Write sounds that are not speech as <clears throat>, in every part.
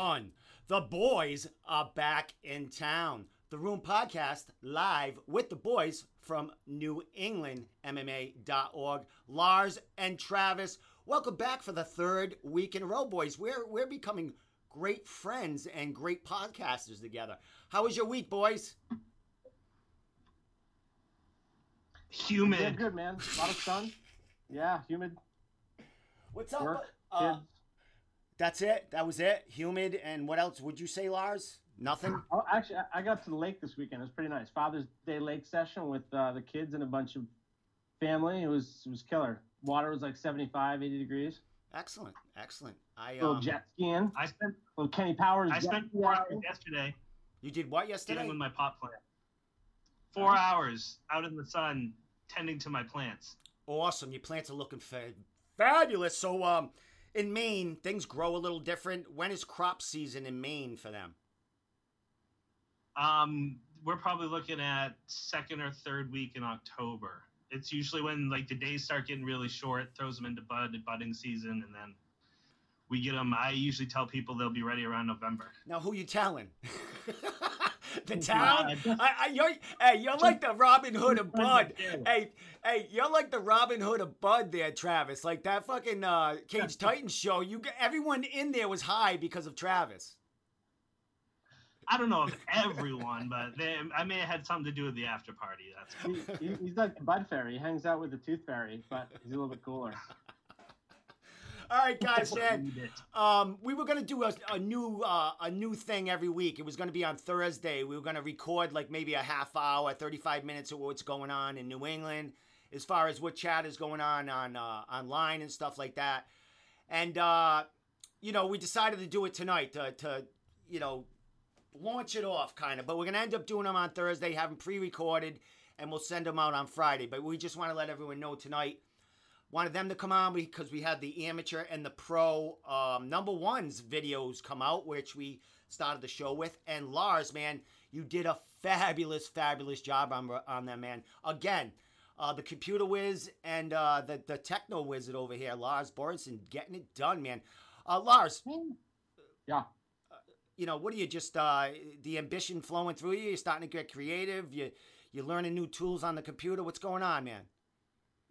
fun. The boys are back in town. The Room Podcast live with the boys from New England MMA.org. Lars and Travis, welcome back for the third week in a row, boys. We're we're becoming great friends and great podcasters together. How was your week, boys? Humid. Yeah, good man. A lot of sun. Yeah, humid. What's up? Work, Uh, kids. That's it. That was it. Humid and what else would you say, Lars? Nothing. Oh, actually, I- I got to the lake this weekend. It was pretty nice. Father's Day lake session with uh, the kids and a bunch of family. It was it was killer. Water was like 75, 80 degrees. Excellent, excellent. I A little um, jet skiing. I spent little Kenny Powers. I spent ski four out. hours yesterday you did what yesterday? with my pot plant. Four hours out in the sun tending to my plants. Awesome. Your plants are looking fa- fabulous. So, um, in Maine, things grow a little different. When is crop season in Maine for them? Um, we're probably looking at second or third week in October. It's usually when like the days start getting really short, throws them into bud budding season, and then we get them. I usually tell people they'll be ready around November. Now, who you telling? <laughs> <laughs> the Uh, town? I, I, you're, hey, you're like the Robin Hood of Bud. Hey, hey, you're like the Robin Hood of Bud there, Travis. Like that fucking uh, Cage <laughs> Titans show. You, everyone in there was high because of Travis. I don't know if everyone, but they, I may have had something to do with the after party. That's He, he, he's like the Bud Fairy. He hangs out with the Tooth Fairy, but he's a little bit cooler. <laughs> All right, guys, man. Um, we were gonna do a, a new uh, a new thing every week. It was gonna be on Thursday. We were gonna record like maybe a half hour, thirty five minutes of what's going on in New England, as far as what chat is going on on uh, online and stuff like that. And uh, you know, we decided to do it tonight to, to you know launch it off kind of. But we're gonna end up doing them on Thursday, have them pre recorded, and we'll send them out on Friday. But we just want to let everyone know tonight wanted them to come on because we had the amateur and the pro um, number ones videos come out, which we started the show with. And Lars, man, you did a fabulous, fabulous job on on them, man. Again, uh, the computer whiz and uh, the the techno wizard over here, Lars Borenson, getting it done, man. Uh, Lars, Yeah. you know, what are you just uh, the ambition flowing through you? You're starting to get creative. You you're learning new tools on the computer. What's going on, man?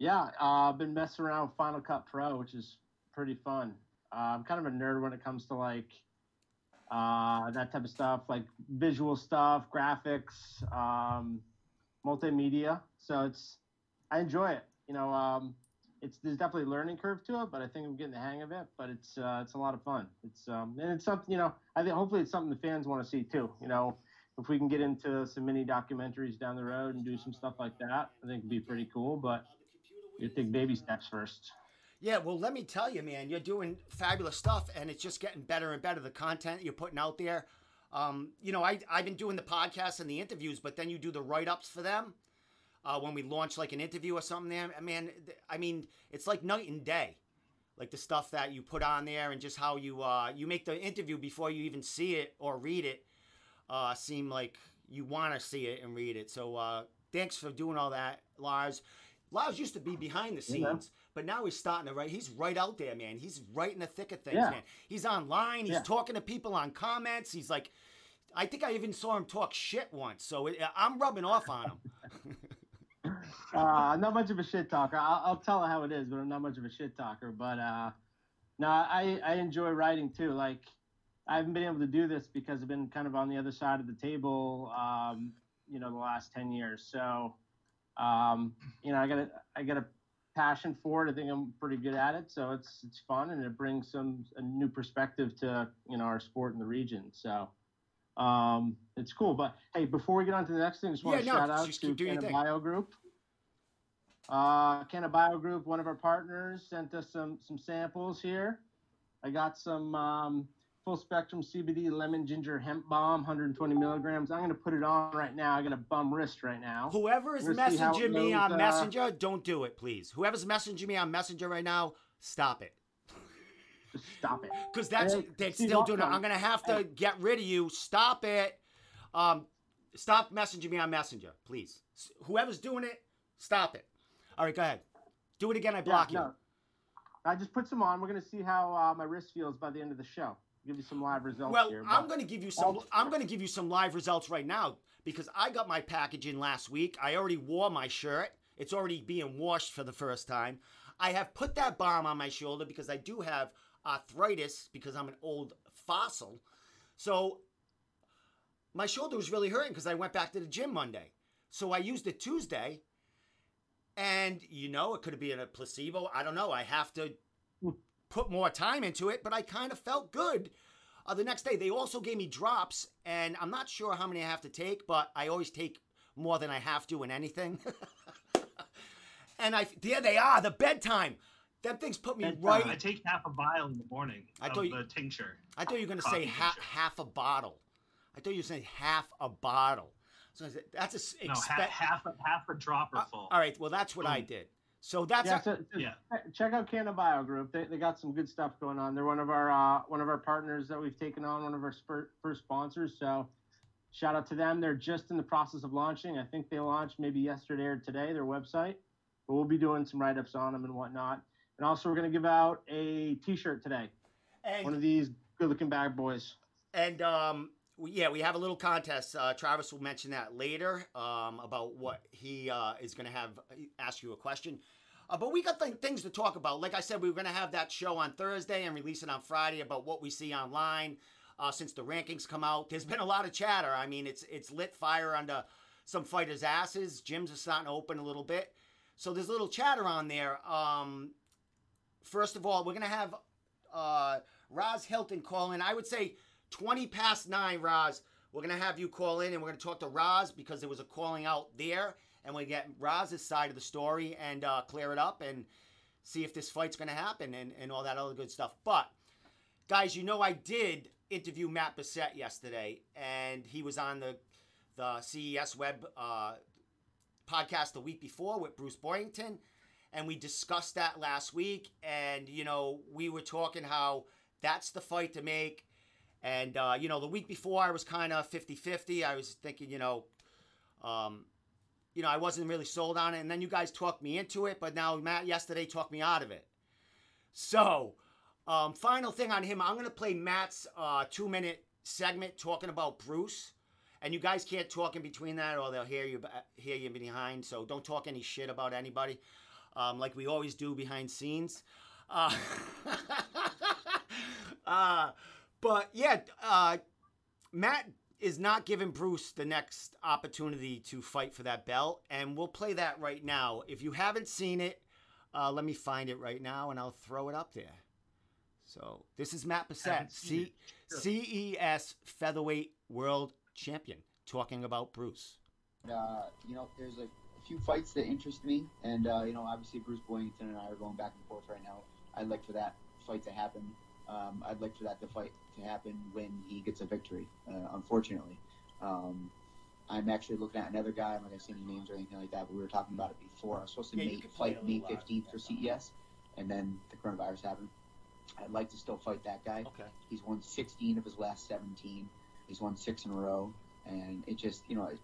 Yeah, uh, I've been messing around with Final Cut Pro, which is pretty fun. Uh, I'm kind of a nerd when it comes to like uh, that type of stuff, like visual stuff, graphics, um, multimedia. So it's I enjoy it. You know, um, it's there's definitely a learning curve to it, but I think I'm getting the hang of it. But it's uh, it's a lot of fun. It's um, and it's something you know. I think hopefully it's something the fans want to see too. You know, if we can get into some mini documentaries down the road and do some stuff like that, I think it'd be pretty cool. But you take baby steps first. Yeah, well, let me tell you, man, you're doing fabulous stuff, and it's just getting better and better. The content you're putting out there. Um, you know, I I've been doing the podcasts and the interviews, but then you do the write ups for them. Uh, when we launch like an interview or something there, man, I mean, it's like night and day. Like the stuff that you put on there and just how you uh, you make the interview before you even see it or read it uh, seem like you want to see it and read it. So uh, thanks for doing all that, Lars. Lars used to be behind the Yeah, scenes, but now he's starting to write. He's right out there, man. He's right in the thick of things, Yeah. man. He's online. He's Yeah. talking to people on comments. He's like, I think I even saw him talk shit once. So it, I'm rubbing off on him. <laughs> Uh, not much of a shit talker. I'll, I'll tell it how it is, but I'm not much of a shit talker. But uh, no, I, I enjoy writing too. Like I haven't been able to do this because I've been kind of on the other side of the table, um, you know, the last ten years. So, um, you know, I got a I got a passion for it. I think I'm pretty good at it. So it's it's fun and it brings some a new perspective to you know our sport in the region. So. Um, it's cool, but hey, before we get on to the next thing, I just want Yeah, to no, shout out to keep doing your Canna thing. Bio Group. Uh, Canna Bio Group, one of our partners, sent us some some samples here. I got some um, full spectrum CBD lemon ginger hemp balm, 120 milligrams. I'm going to put it on right now. I got a bum wrist right now. Whoever is We're gonna see how messaging me goes, on uh, Messenger, don't do it, please. Whoever's messaging me on Messenger right now, stop it. Stop it. Because that's Hey, they're still doing it. I'm gonna have to Hey. get rid of you. Stop it. Um, stop messaging me on Messenger, please. Whoever's doing it, stop it. All right, go ahead. Do it again. I block yeah, you. I just put some on. We're going to see how uh, my wrist feels by the end of the show. Give you some live results Well, here. I'm going to give you some. I'm going to give you some live results right now because I got my package in last week. I already wore my shirt. It's already being washed for the first time. I have put that balm on my shoulder because I do have arthritis because I'm an old fossil. So my shoulder was really hurting because I went back to the gym Monday. So I used it Tuesday, and you know it could have been a placebo. I don't know. I have to put more time into it, but I kind of felt good. Uh, the next day, they also gave me drops, and I'm not sure how many I have to take, but I always take more than I have to in anything. <laughs> and I, there they are, the bedtime. Them things put me Bedtime. right. I take half a vial in the morning I of thought you- the tincture. I thought you were going to say ha- half a bottle. I thought you were saying half a bottle. So that's a s- No, expe- half, half, a, half a dropper Uh, all right, well, that's what I did. So that's yeah, a- so, so Yeah. check out Canna Bio Group. They, they got some good stuff going on. They're one of our uh, one of our partners that we've taken on, one of our spur- first sponsors. So shout out to them. They're just in the process of launching. I think they launched maybe yesterday or today their website, but we'll be doing some write ups on them and whatnot. And also, we're going to give out a T-shirt today. and One of these good-looking bad boys. And um, we, yeah, we have a little contest. Uh, Travis will mention that later um, about what he uh, is going to have ask you a question. Uh, but we got th- things to talk about. Like I said, we were going to have that show on Thursday and release it on Friday about what we see online uh, since the rankings come out. There's been a lot of chatter. I mean, it's it's lit fire under some fighters' asses. Gyms are starting to open a little bit, so there's a little chatter on there. Um, first of all, we're going to have uh, Roz Hylton call in. I would say 20 past nine, Roz. We're going to have you call in and we're going to talk to Roz because there was a calling out there. And we get Roz's side of the story and uh, clear it up and see if this fight's going to happen and, and all that other good stuff. But, guys, you know, I did interview Matt Bessette yesterday, and he was on the, the CES web uh, podcast the week before with Bruce Boyington and we discussed that last week and you know we were talking how that's the fight to make and uh, you know the week before i was kind of 50-50 i was thinking you know um, you know i wasn't really sold on it. And then you guys talked me into it but now matt yesterday talked me out of it. So um, final thing on him i'm going to play matt's uh, two minute segment talking about bruce. And you guys can't talk in between that or they'll hear you hear you behind. So don't talk any shit about anybody um, like we always do behind scenes. Uh, <laughs> uh, but yeah, uh, Matt is not giving Bruce the next opportunity to fight for that belt, and we'll play that right now. If you haven't seen it, uh, let me find it right now, and I'll throw it up there. So this is Matt Bessette, Haven't seen C- CES featherweight world champion, talking about Bruce. uh, you know, there's a few fights that interest me, and uh, you know, obviously Bruce Boyington and I are going back and forth right now. I'd like for that fight to happen. Um, I'd like for that to fight to happen when he gets a victory. Uh, unfortunately, um, I'm actually looking at another guy. I'm not gonna say any names or anything like that, but we were talking about it before. I was supposed to Yeah, make fight May 15th for CES, and then the coronavirus happened. I'd like to still fight that guy. Okay. He's won 16 of his last 17. He's won six in a row, and it just you know it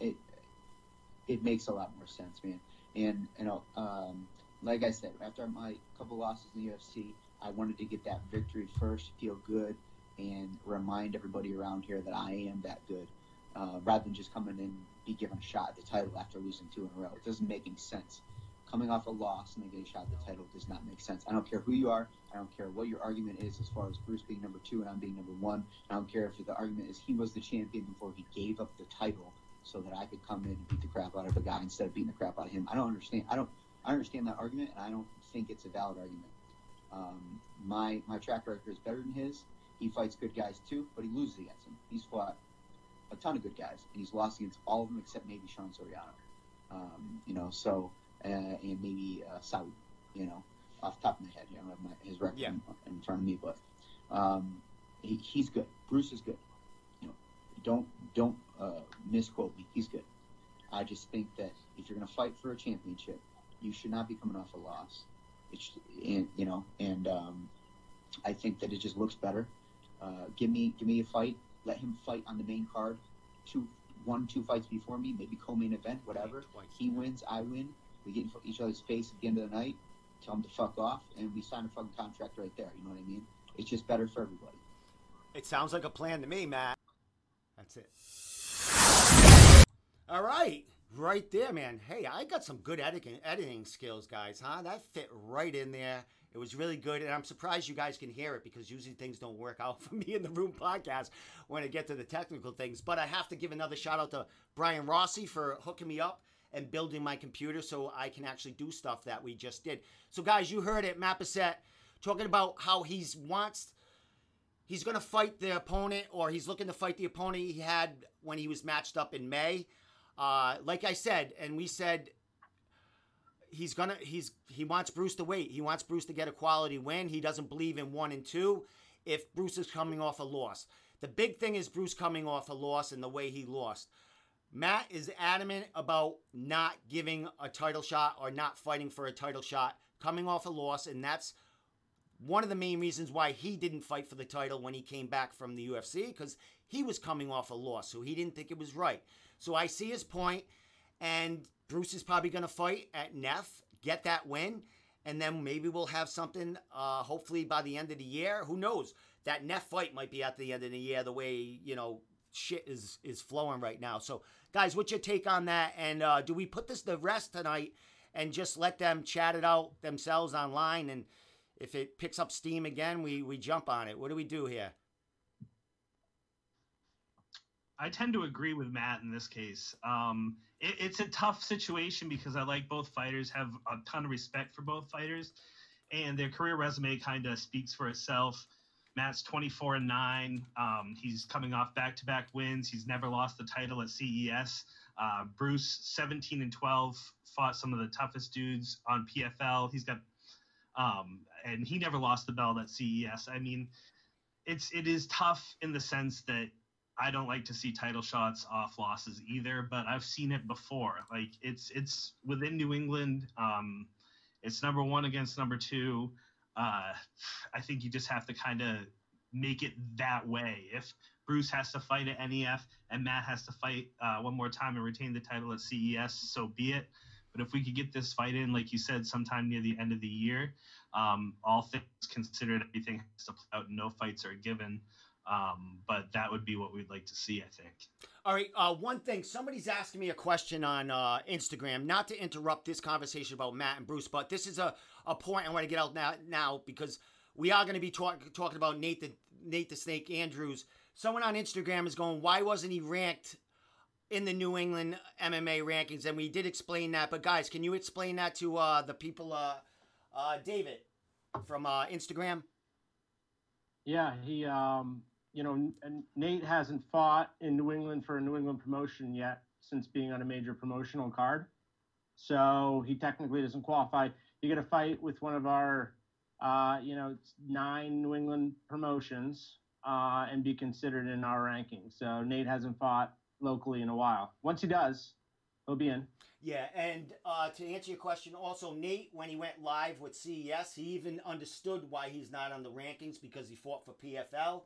it, it makes a lot more sense, man. And you know, um, like I said, after my couple losses in the UFC, I wanted to get that victory first, feel good, and remind everybody around here that I am that good, uh, rather than just coming in and be given a shot at the title after losing two in a row. It doesn't make any sense. Coming off a loss and then getting a shot at the title does not make sense. I don't care who you are. I don't care what your argument is as far as Bruce being number two and I'm being number one. I don't care if the argument is he was the champion before he gave up the title so that I could come in and beat the crap out of a guy instead of beating the crap out of him. I don't understand. I don't. I understand that argument, and I don't think it's a valid argument. Um, my my track record is better than his. He fights good guys too, but he loses against them. He's fought a ton of good guys, and he's lost against all of them except maybe Sean Soriano. Um, you know, so uh, and maybe uh, Saudi. You know, off the top of my head, I don't have my, his record Yeah. in, in front of me, but um, he, he's good. Bruce is good. You know, don't don't uh, misquote me. He's good. I just think that if you're going to fight for a championship, you should not be coming off a loss. It's and, you know, and um, I think that it just looks better. Uh, give me give me a fight. Let him fight on the main card. Two one two fights before me, maybe co-main event, whatever. He wins, I win. We get in each other's face at the end of the night. Tell him to fuck off, and we sign a fucking contract right there. You know what I mean? It's just better for everybody. It sounds like a plan to me, Matt. That's it. All right. Right there, man. Hey, I got some good editing editing skills, guys, huh? That fit right in there. It was really good, and I'm surprised you guys can hear it because usually things don't work out <laughs> for me in the room podcast when I get to the technical things. But I have to give another shout out to Brian Rossi for hooking me up and building my computer so I can actually do stuff that we just did. So, guys, you heard it, Matt talking about how he's wants he's going to fight the opponent or he's looking to fight the opponent he had when he was matched up in May. Uh, like I said, and we said he's gonna he's he wants Bruce to wait. He wants Bruce to get a quality win. He doesn't believe in one and two if Bruce is coming off a loss. The big thing is Bruce coming off a loss and the way he lost. Matt is adamant about not giving a title shot or not fighting for a title shot coming off a loss, and that's one of the main reasons why he didn't fight for the title when he came back from the UFC because he was coming off a loss, so he didn't think it was right. So I see his point, and Bruce is probably going to fight at Neff, get that win, and then maybe we'll have something. Uh, hopefully by the end of the year, who knows? That Neff fight might be at the end of the year. The way you know shit is is flowing right now. So guys, what's your take on that? And uh, do we put this to rest tonight and just let them chat it out themselves online? And if it picks up steam again, we we jump on it. What do we do here? I tend to agree with Matt in this case. Um, it, it's a tough situation because I like both fighters, have a ton of respect for both fighters, and their career resume kind of speaks for itself. Matt's 24 and 9. Um, he's coming off back to back wins. He's never lost the title at CES. Uh, Bruce, 17 and 12, fought some of the toughest dudes on PFL. He's got, um, and he never lost the belt at CES. I mean, it's it is tough in the sense that I don't like to see title shots off losses either, but I've seen it before. Like it's it's within New England. Um, it's number one against number two. Uh, I think you just have to kind of make it that way. If Bruce has to fight at NEF and Matt has to fight uh, one more time and retain the title at CES, so be it. But if we could get this fight in, like you said, sometime near the end of the year, um, all things considered, everything has to play out. No fights are given. Um, but that would be what we'd like to see, I think. All right. Uh, one thing, somebody's asking me a question on uh, Instagram. Not to interrupt this conversation about Matt and Bruce, but this is a, a point I want to get out now, now because we are going to be talk, talking about Nate the Nate the Snake Andrews. Someone on Instagram is going, why wasn't he ranked in the New England MMA rankings? And we did explain that, but guys, can you explain that to uh, the people, uh, uh, David from uh, Instagram? Yeah, he um, you know, Nate hasn't fought in New England for a New England promotion yet since being on a major promotional card. So he technically doesn't qualify. You get a fight with one of our, uh, you know, nine New England promotions uh, and be considered in our rankings. So Nate hasn't fought locally in a while. Once he does, he'll be in. Yeah, and uh, to answer your question, also Nate, when he went live with CES, he even understood why he's not on the rankings because he fought for PFL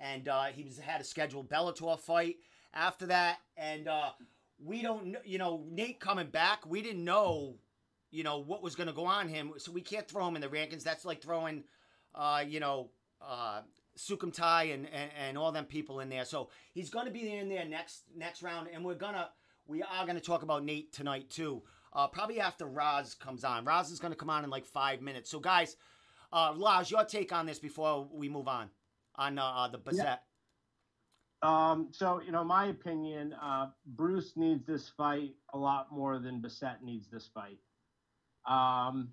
and uh, he was had a scheduled Bellator fight after that, and uh, we don't, know, you know, Nate coming back, we didn't know, you know, what was going to go on him, so we can't throw him in the rankings. That's like throwing, uh, you know, uh, Sukumtai and, and and all them people in there. So he's going to be in there next next round, and we're gonna we are going to talk about Nate tonight too. Uh, probably after Raz comes on. Raz is going to come on in like five minutes. So guys, uh, your take on this before we move on on uh, uh, the Bessette? Yeah. Um, so, you know, my opinion, uh, Bruce needs this fight a lot more than Bessette needs this fight. Um,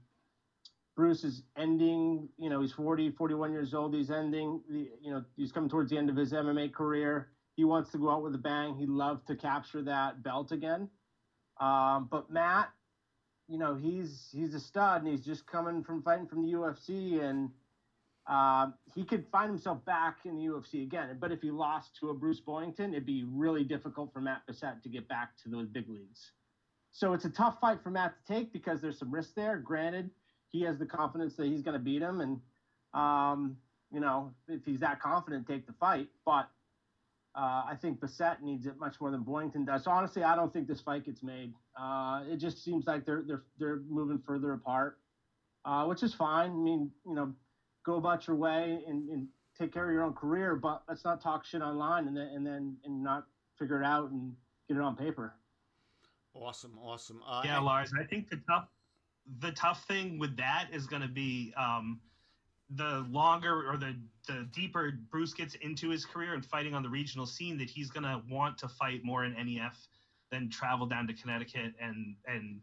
Bruce is ending, you know, he's 40, 41 years old. He's ending, the, you know, he's coming towards the end of his MMA career. He wants to go out with a bang. He'd love to capture that belt again. Um, but Matt, you know, he's he's a stud and he's just coming from fighting from the UFC and – um, he could find himself back in the UFC again. But if he lost to a Bruce Boyington, it'd be really difficult for Matt Bessette to get back to those big leagues. So it's a tough fight for Matt to take because there's some risk there. Granted, he has the confidence that he's going to beat him, and um, you know if he's that confident, take the fight. But uh, I think Bessette needs it much more than Boyington does. So honestly, I don't think this fight gets made. Uh, it just seems like they're they're they're moving further apart, uh, which is fine. I mean, you know, go about your way and, and take care of your own career, but let's not talk shit online and then and then and not figure it out and get it on paper. Awesome, awesome. Uh, yeah, and- Lars. I think the tough the tough thing with that is going to be um, the longer or the the deeper Bruce gets into his career and fighting on the regional scene, that he's going to want to fight more in NEF than travel down to Connecticut and and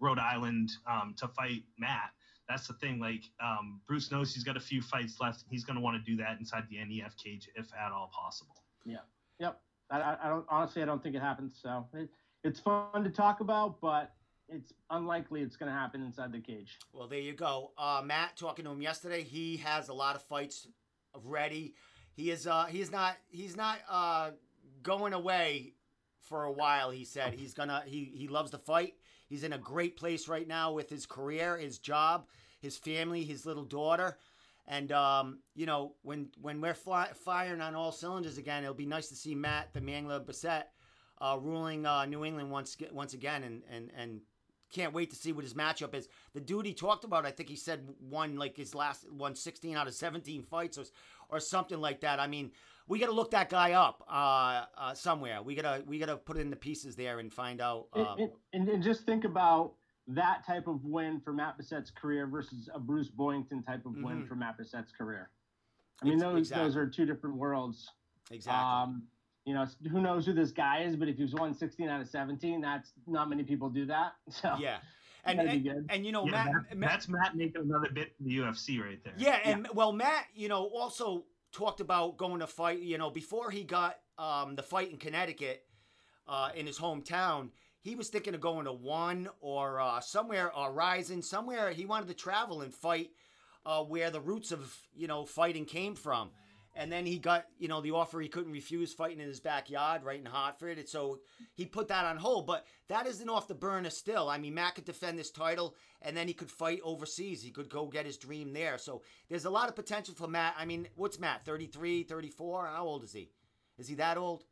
Rhode Island um, to fight Matt. That's the thing. Like um, Bruce knows he's got a few fights left. He's going to want to do that inside the NEF cage if at all possible. Yeah. Yep. I, I I don't honestly I don't think it happens. So it, it's fun to talk about, but it's unlikely it's going to happen inside the cage. Well, there you go. Uh, Matt, talking to him yesterday, he has a lot of fights ready. He is uh, he's not he's not uh, going away for a while. He said he's gonna he he loves to fight. He's in a great place right now with his career, his job, his family, his little daughter. And um, you know, when when we're fly, firing on all cylinders again, it'll be nice to see Matt, the Mangler Bessette, uh, ruling uh, New England once once again, and and and can't wait to see what his matchup is. The dude he talked about, I think he said won like his last won 16 out of 17 fights or something like that. I mean, we got to look that guy up uh, uh, somewhere. We gotta we gotta put it in the pieces there and find out. And- Uh, and, and, and just think about that type of win for Matt Bessette's career versus a Bruce Boyington type of win Mhm. for Matt Bessette's career. I mean, those exactly. those are two different worlds. exactly. Um, you know, who knows who this guy is, but if he's won 16 out of 17, that's not many people do that. <laughs> So yeah, and and, and you know Yeah, Matt, that- Matt that's Matt making another bit in the UFC right there. Yeah, and well, Matt, you know, also talked about going to fight. You know, before he got um, the fight in Connecticut, uh, in his hometown, he was thinking of going to one or uh, somewhere, or Rising, somewhere. He wanted to travel and fight uh, where the roots of you know fighting came from. And then he got, you know, the offer he couldn't refuse fighting in his backyard right in Hartford. And so he put that on hold. But that isn't off the burner still. I mean, Matt could defend this title and then he could fight overseas. He could go get his dream there. So there's a lot of potential for Matt. I mean, what's Matt? 33, 34? How old is he? Is he that old?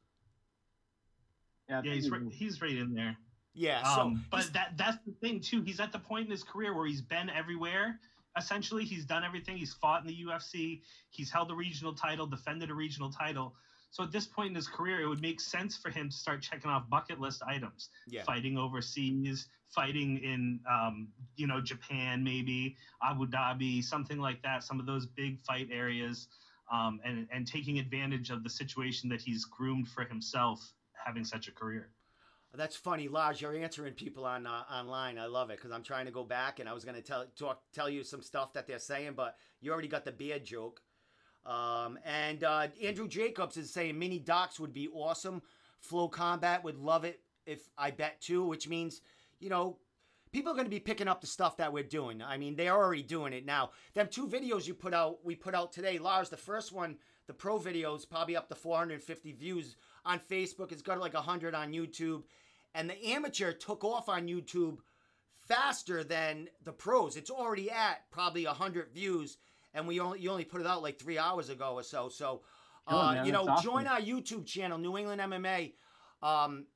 yeah, yeah, he's right, he's right in there. Yeah. So Um, but that that's the thing too. He's at the point in his career where he's been everywhere. Essentially, he's done everything. He's fought in the UFC. He's held a regional title, defended a regional title. So at this point in his career, it would make sense for him to start checking off bucket list items. yeah. Fighting overseas, fighting in, um, you know, Japan, maybe Abu Dhabi, something like that. Some of those big fight areas, um, and and taking advantage of the situation that he's groomed for himself, having such a career. That's funny, Lars. You're answering people on uh, online. I love it because I'm trying to go back and I was going to tell talk tell you some stuff that they're saying, but you already got the beard joke. Um, and uh, Andrew Jacobs is saying mini docs would be awesome. FloCombat would love it if I bet too, which means you know people are going to be picking up the stuff that we're doing. I mean, they're already doing it now. Them two videos you put out, we put out today, Lars. The first one, the pro videos, probably up to 450 views on Facebook. It's got like 100 on YouTube, and the amateur took off on YouTube faster than the pros. It's already at probably 100 views, and we only you only put it out like three hours ago or so. So, Oh, uh, man, you know, awesome. join our YouTube channel, New England MMA. Um,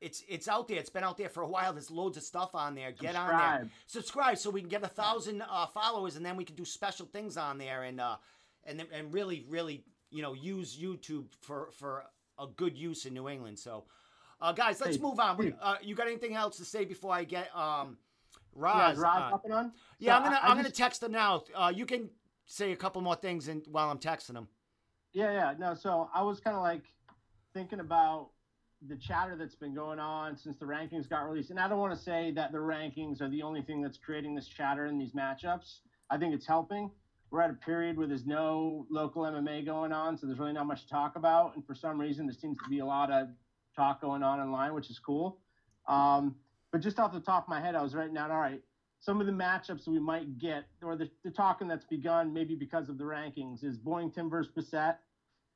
it's it's out there. It's been out there for a while. There's loads of stuff on there. Get on there Subscribe. subscribe so we can get a thousand uh, followers and then we can do special things on there and uh and and really really you know use youtube for for a good use in new england so uh guys let's Hey, move on We- uh, you got anything else to say before i get um Yeah, Roz, is Roz on? hopping on? yeah So i'm gonna I- am gonna just- text him now uh you can say a couple more things and while i'm texting him Yeah, yeah. No, so I was kind of like thinking about the chatter that's been going on since the rankings got released. And I don't want to say that the rankings are the only thing that's creating this chatter in these matchups. I think it's helping. We're at a period where there's no local MMA going on, so there's really not much to talk about. And for some reason, there seems to be a lot of talk going on online, which is cool. Um, but just off the top of my head, I was writing down, all right, some of the matchups we might get, or the, the talking that's begun, maybe because of the rankings, is Boyington versus Bessette.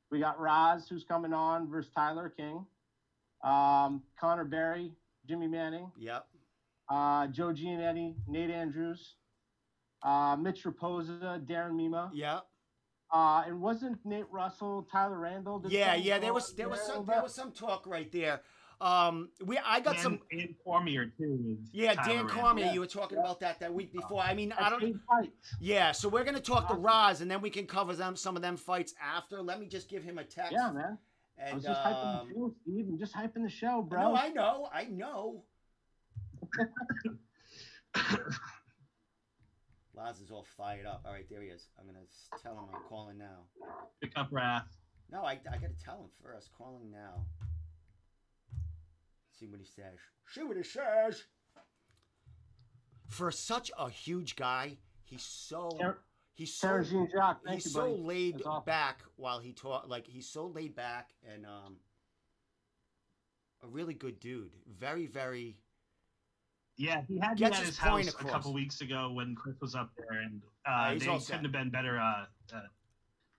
We got Roz, who's coming on, versus Tyler King. Um, Connor Berry, Jimmy Manning, yep uh, Joe Giannetti, Nate Andrews, uh, Mitch Raposa, Darren Mima. yep Uh, and wasn't Nate Russell, Tyler Randall? Did yeah yeah there was there was there some there was some talk right there Um, we I got Dan, some. Dan Cormier too. Yeah, Tyler Dan Randall. Cormier, Yeah. you were talking Yeah. about that that week before. I mean, I don't. Yeah, so we're gonna talk to Awesome. Roz, and then we can cover them some of them fights after. Let me just give him a text. Yeah, man. I was just hyping um, the show, Steve. I'm just hyping the show, bro. no, I know, I know. <laughs> Laz is all fired up. All right, there he is. I'm gonna tell him I'm calling now. Pick up Wrath. No, I, I gotta tell him first. Calling now. See what he says. See what he says. For such a huge guy, he's so Ter- he's so Sarah Jean Jacques, he's you, so buddy. laid awesome. back while he taught. Like he's so laid back and um, a really good dude. Very very. Yeah, he had me Gets at his his house a couple weeks ago when Chris was up there, and uh, he's they couldn't set. have been better. Uh, uh,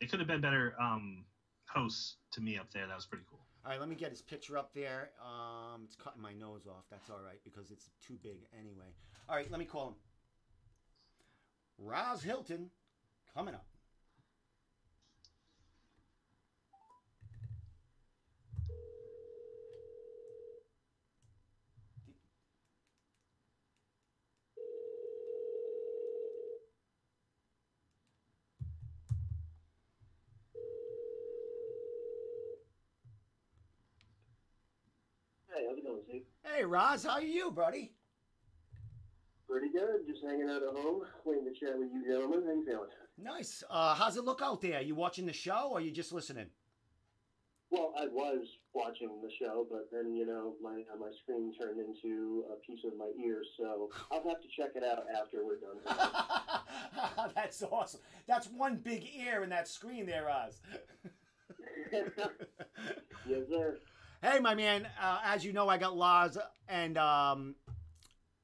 they could have been better um, hosts to me up there. That was pretty cool. All right, let me get his picture up there. Um, it's cutting my nose off. That's all right because it's too big anyway. All right, let me call him. Roz Hylton, coming up. Hey, how's it going, Steve? Hey, Roz, how are you, buddy? Pretty good. Just hanging out at home, waiting to chat with you gentlemen. How you feeling? Nice. Uh, how's it look out there? You watching the show or you just listening? Well, I was watching the show, but then you know my uh, my screen turned into a piece of my ear, so I'll have to check it out after we're done. <laughs> <laughs> That's awesome. That's one big ear in that screen there, Roz. <laughs> yes, sir. Hey, my man. Uh, as you know, I got Laz and um,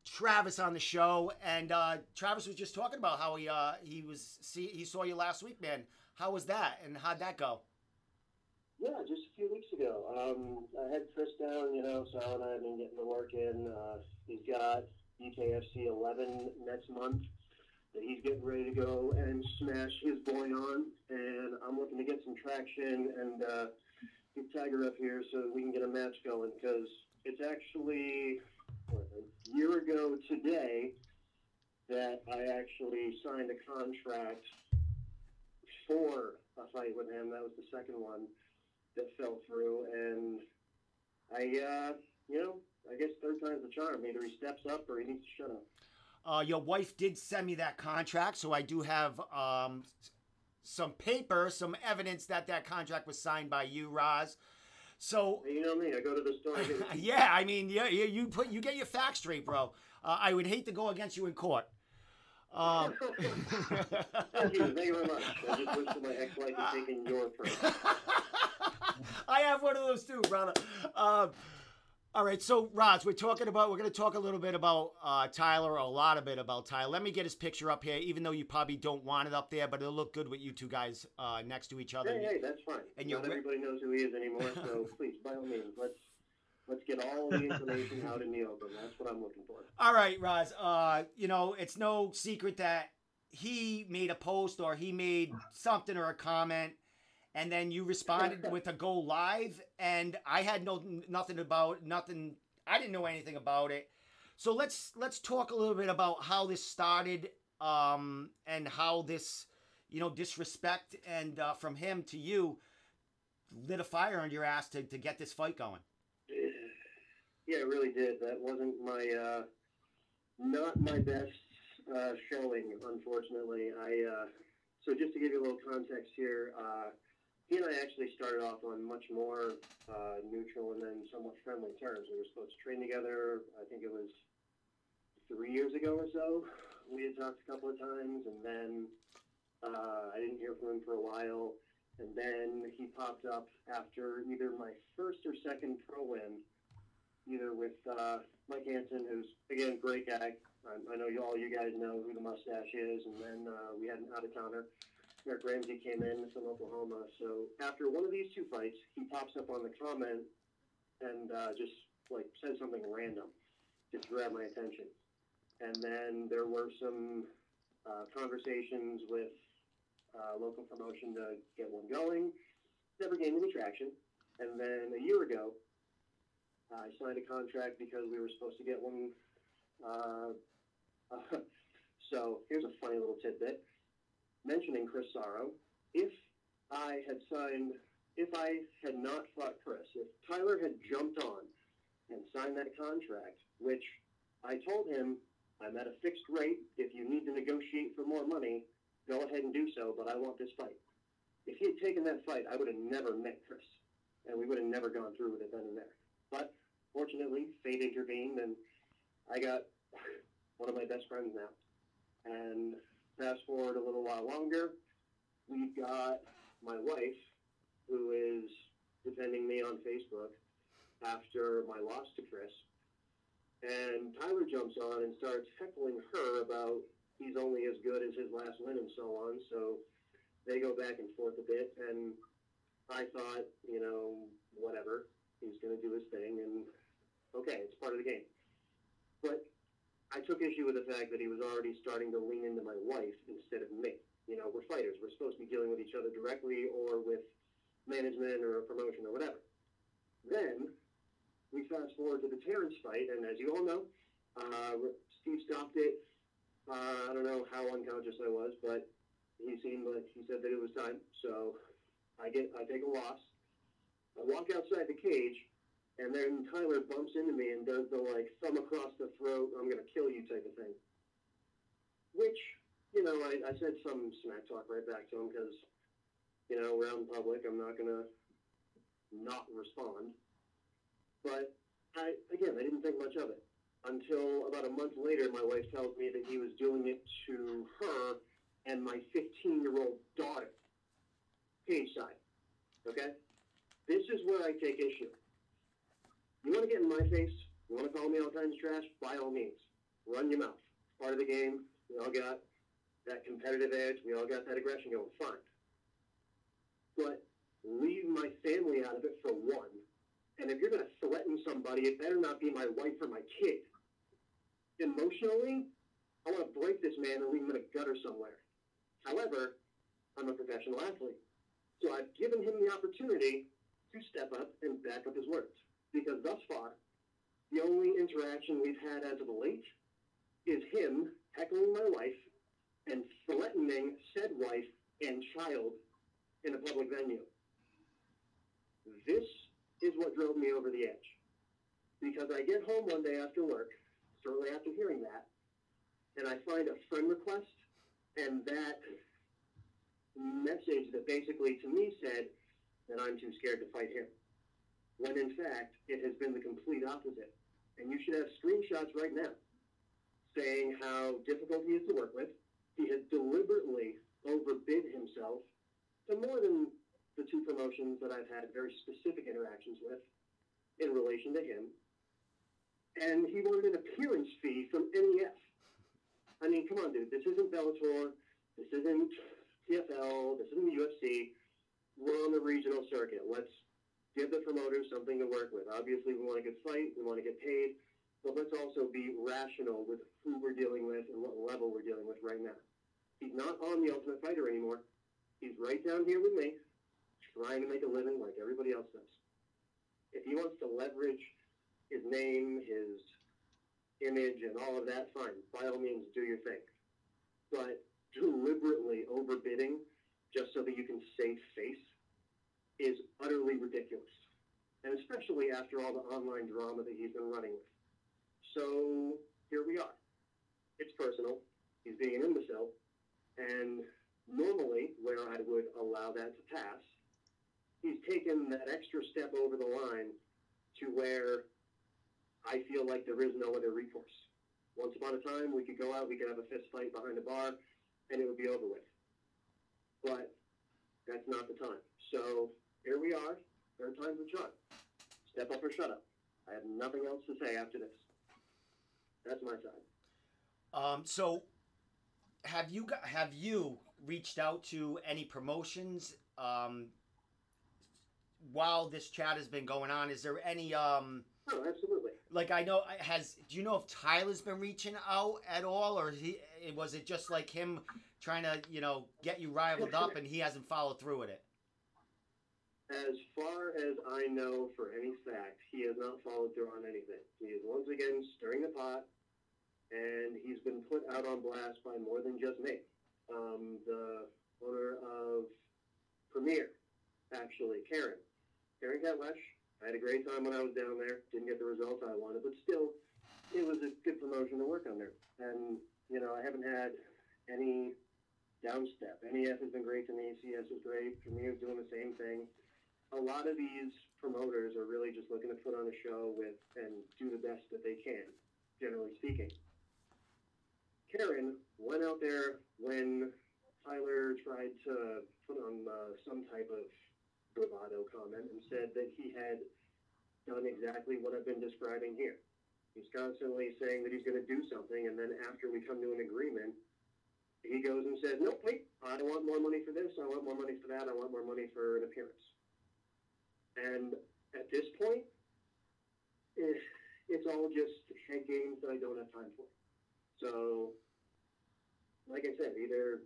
Travis on the show, and uh, Travis was just talking about how he uh, he was see he saw you last week, man. How was that, and how'd that go? Yeah, just a few weeks ago. Um, I had Chris down, you know, Sal and I have been getting the work in. Uh, he's got BKFC 11 next month that he's getting ready to go and smash his boy on. And I'm looking to get some traction and uh, get Tiger up here so we can get a match going because it's actually a year ago today that I actually signed a contract for a fight with him. That was the second one that fell through, and I, uh, you know, I guess third time's the charm. Either he steps up or he needs to shut up. Uh, your wife did send me that contract, so I do have um, some paper, some evidence that that contract was signed by you, Roz. So You know me. I go to the store. I get a <laughs> yeah, I mean, yeah, you, you put you get your facts straight, bro. Uh, I would hate to go against you in court. Um, <laughs> Thank you. Thank you very much. I just wish my ex-wife had taken your <laughs> first. I have one of those too, brother. Um, all right, so Roz, we're talking about we're going to talk a little bit about uh, Tyler, a lot of bit about Tyler. Let me get his picture up here, even though you probably don't want it up there, but it'll look good with you two guys uh, next to each other. Hey, hey, that's fine. And Not everybody knows who he is anymore, so <laughs> please, by all means, let's let's get all the information out in the open. That's what I'm looking for. All right, Roz. Uh, you know, it's no secret that he made a post or he made something or a comment, and then you responded <laughs> with a go live, and I had no nothing about nothing. I didn't know anything about it. So let's let's talk a little bit about how this started, um, and how this, you know, disrespect and uh, from him to you lit a fire on your ass to, to get this fight going. <sighs> Yeah, it really did. That wasn't my uh, not my best uh, showing, unfortunately. I uh, so just to give you a little context here, uh, he and I actually started off on much more uh, neutral and then somewhat friendly terms. We were supposed to train together. I think it was three years ago or so. We had talked a couple of times, and then uh, I didn't hear from him for a while. And then he popped up after either my first or second pro win either with uh, Mike Hansen, who's again great guy. I, I know you all you guys know who the mustache is, and then uh, we had an out of towner. Eric Ramsey came in from Oklahoma. So after one of these two fights, he pops up on the comment and uh, just like said something random, just grab my attention. And then there were some uh, conversations with uh, local promotion to get one going. Never gained any traction. And then a year ago, I signed a contract because we were supposed to get one. Uh, <laughs> so here's a funny little tidbit mentioning Chris Sarro. If I had signed, if I had not fought Chris, if Tyler had jumped on and signed that contract, which I told him I'm at a fixed rate. If you need to negotiate for more money, go ahead and do so, but I want this fight. If he had taken that fight, I would have never met Chris, and we would have never gone through with it then and there. But fortunately, fate intervened, and I got <laughs> one of my best friends now. And fast forward a little while longer, we've got my wife, who is defending me on Facebook after my loss to Chris. And Tyler jumps on and starts heckling her about he's only as good as his last win and so on. So they go back and forth a bit. And I thought, you know, whatever. He's going to do his thing. And okay, it's part of the game. But I took issue with the fact that he was already starting to lean into my wife instead of me. You know, we're fighters. We're supposed to be dealing with each other directly or with management or a promotion or whatever. Then we fast forward to the Terrence fight, and as you all know, uh, Steve stopped it. Uh, I don't know how unconscious I was, but he seemed like he said that it was time. So I get, I take a loss. I walk outside the cage, and then Tyler bumps into me and does the like thumb across the throat, I'm gonna kill you type of thing. Which, you know, I, I said some smack talk right back to him because, you know, we're out in public. I'm not gonna not respond. But I, again, I didn't think much of it until about a month later. My wife tells me that he was doing it to her and my 15 year old daughter, cage side. Okay? This is where I take issue. You want to get in my face? You want to call me all kinds of trash? By all means, run your mouth. It's Part of the game. We all got that competitive edge. We all got that aggression going. Fine. But leave my family out of it for one and if you're going to threaten somebody, it better not be my wife or my kid. Emotionally, I want to break this man and leave him in a gutter somewhere. However, I'm a professional athlete. So I've given him the opportunity to step up and back up his words. Because thus far, the only interaction we've had as of late is him heckling my wife and threatening said wife and child in a public venue. This is what drove me over the edge. Because I get home one day after work, shortly after hearing that, and I find a friend request, and that message that basically to me said that I'm too scared to fight him. When in fact, it has been the complete opposite. And you should have screenshots right now saying how difficult he is to work with. He has deliberately overbid himself to more than the two promotions that I've had very specific interactions with in relation to him. And he wanted an appearance fee from NEF. I mean, come on, dude. This isn't Bellator. This isn't PFL. This isn't the UFC. We're on the regional circuit. Let's give the promoters something to work with. Obviously, we want a good fight. We want to get paid. But let's also be rational with who we're dealing with and what level we're dealing with right now. He's not on the Ultimate Fighter anymore. He's right down here with me trying to make a living like everybody else does. If he wants to leverage his name, his image, and all of that, fine. By all means, do your thing. But deliberately overbidding just so that you can save face is utterly ridiculous. And especially after all the online drama that he's been running with. So here we are. It's personal. He's being an imbecile. And normally, where I would allow that to pass, he's taken that extra step over the line to where I feel like there is no other recourse. Once upon a time, we could go out, we could have a fist fight behind a bar, and it would be over with. But that's not the time. So here we are. Third time's the charm. Step up or shut up. I have nothing else to say after this. That's my side. Um, so have you got, have you reached out to any promotions um, while this chat has been going on? Is there any um, Oh, absolutely. like I know has do you know if Tyler's been reaching out at all, or he was it just like him trying to you know get you rivaled up and he hasn't followed through with it? As far as I know for any fact, he has not followed through on anything. He is once again stirring the pot, and he's been put out on blast by more than just me. Um, the owner of Premier, actually, Karen. Karen Ketlesh. I had a great time when I was down there. Didn't get the results I wanted, but still, it was a good promotion to work under. And, you know, I haven't had any downstep. NEF has been great to me. CS is great. Premier is doing the same thing. A lot of these promoters are really just looking to put on a show with and do the best that they can, generally speaking. Karen went out there when Tyler tried to put on uh, some type of bravado comment and said that he had done exactly what I've been describing here. He's constantly saying that he's going to do something, and then after we come to an agreement, he goes and says, "Nope, wait, I want more money for this. I want more money for that. I want more money for an appearance." And at this point, it, it's all just head games that I don't have time for. So, like I said, either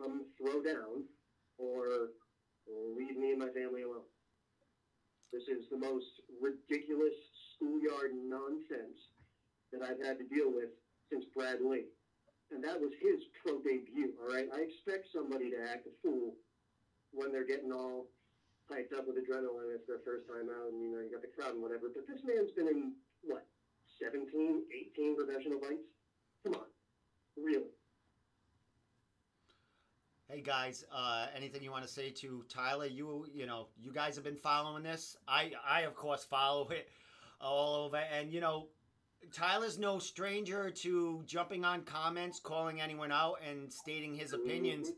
come throw down or leave me and my family alone. This is the most ridiculous schoolyard nonsense that I've had to deal with since Brad Lee. And that was his pro debut, all right? I expect somebody to act a fool when they're getting all hyped up with adrenaline. It's their first time out, and, you know, you got the crowd and whatever. But this man's been in, what, 17, 18 professional fights? Come on. Really? Hey guys, uh, anything you want to say to Tyler? You you know you guys have been following this. I I of course follow it all over, and you know Tyler's no stranger to jumping on comments, calling anyone out, and stating his opinions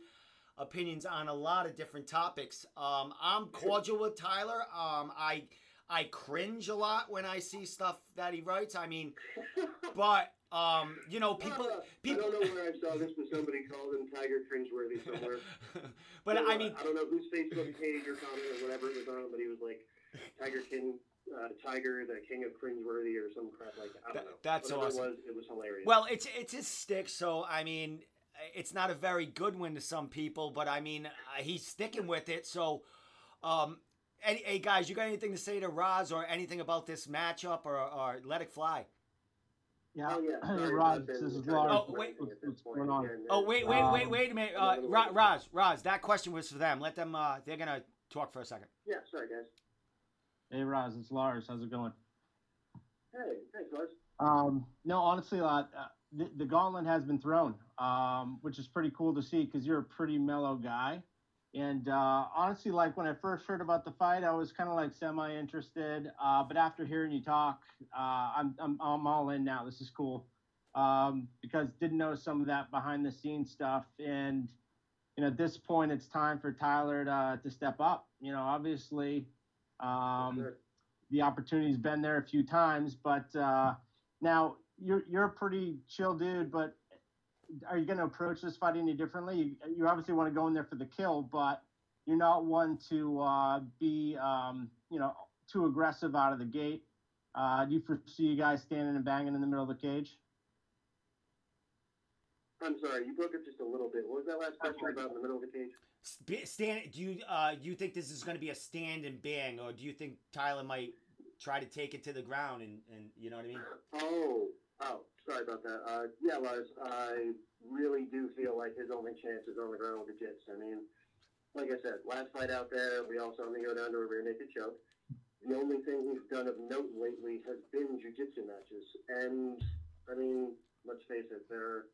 opinions on a lot of different topics. Um, I'm cordial with Tyler. Um, I I cringe a lot when I see stuff that he writes. I mean, but um, you know, <laughs> people people. I don't know where I saw this, but somebody called him Tiger cringeworthy somewhere. <laughs> but So, I uh, mean, I don't know whose Facebook page or comment or whatever it was on, but he was like Tiger King, uh, Tiger, the King of cringeworthy or some crap like that. I don't know. that's Whatever awesome. It was, it was hilarious. Well, it's it's his stick, so I mean, it's not a very good one to some people, but I mean, uh, he's sticking with it. So, um, any, hey guys, you got anything to say to Roz or anything about this matchup, or, or let it fly? Yeah. Oh, yeah. Hey, Sorry, Roz, I've been this is kind of Lars. Oh, wait. What's, at this what's point going on? again. Oh wait, wait, wait, Um, wait a minute, I'm a uh, little Ro- late. Roz, Roz, that question was for them. Let them. Uh, they're gonna talk for a second. Yeah, sorry guys. Hey, Roz, it's Lars. How's it going? Hey, thanks, Lars. Um, no, honestly, uh, the, the gauntlet has been thrown, um, which is pretty cool to see because you're a pretty mellow guy. And uh, honestly, like when I first heard about the fight, I was kind of like semi interested. Uh, but after hearing you talk, uh, I'm, I'm, I'm all in now. This is cool um, because didn't know some of that behind the scenes stuff. And, you know, at this point, it's time for Tyler to, to step up. You know, obviously, um, Sure. the opportunity's been there a few times, but uh, now you're you're a pretty chill dude. But are you going to approach this fight any differently? You, you obviously want to go in there for the kill, but you're not one to uh, be um, you know too aggressive out of the gate. Uh, do you foresee you guys standing and banging in the middle of the cage? I'm sorry, you broke up just a little bit. What was that last question about in the middle of the cage? Stand. Do you uh, you think this is gonna be a stand and bang, or do you think Tyler might try to take it to the ground and, and you know what I mean? Oh, oh, sorry about that. Uh, yeah, Lars, I really do feel like his only chance is on the ground with the Jits. I mean, like I said, last fight out there, we all saw him go down to a rear naked choke. The only thing he's done of note lately has been jiu-jitsu matches. And, I mean, let's face it, they're,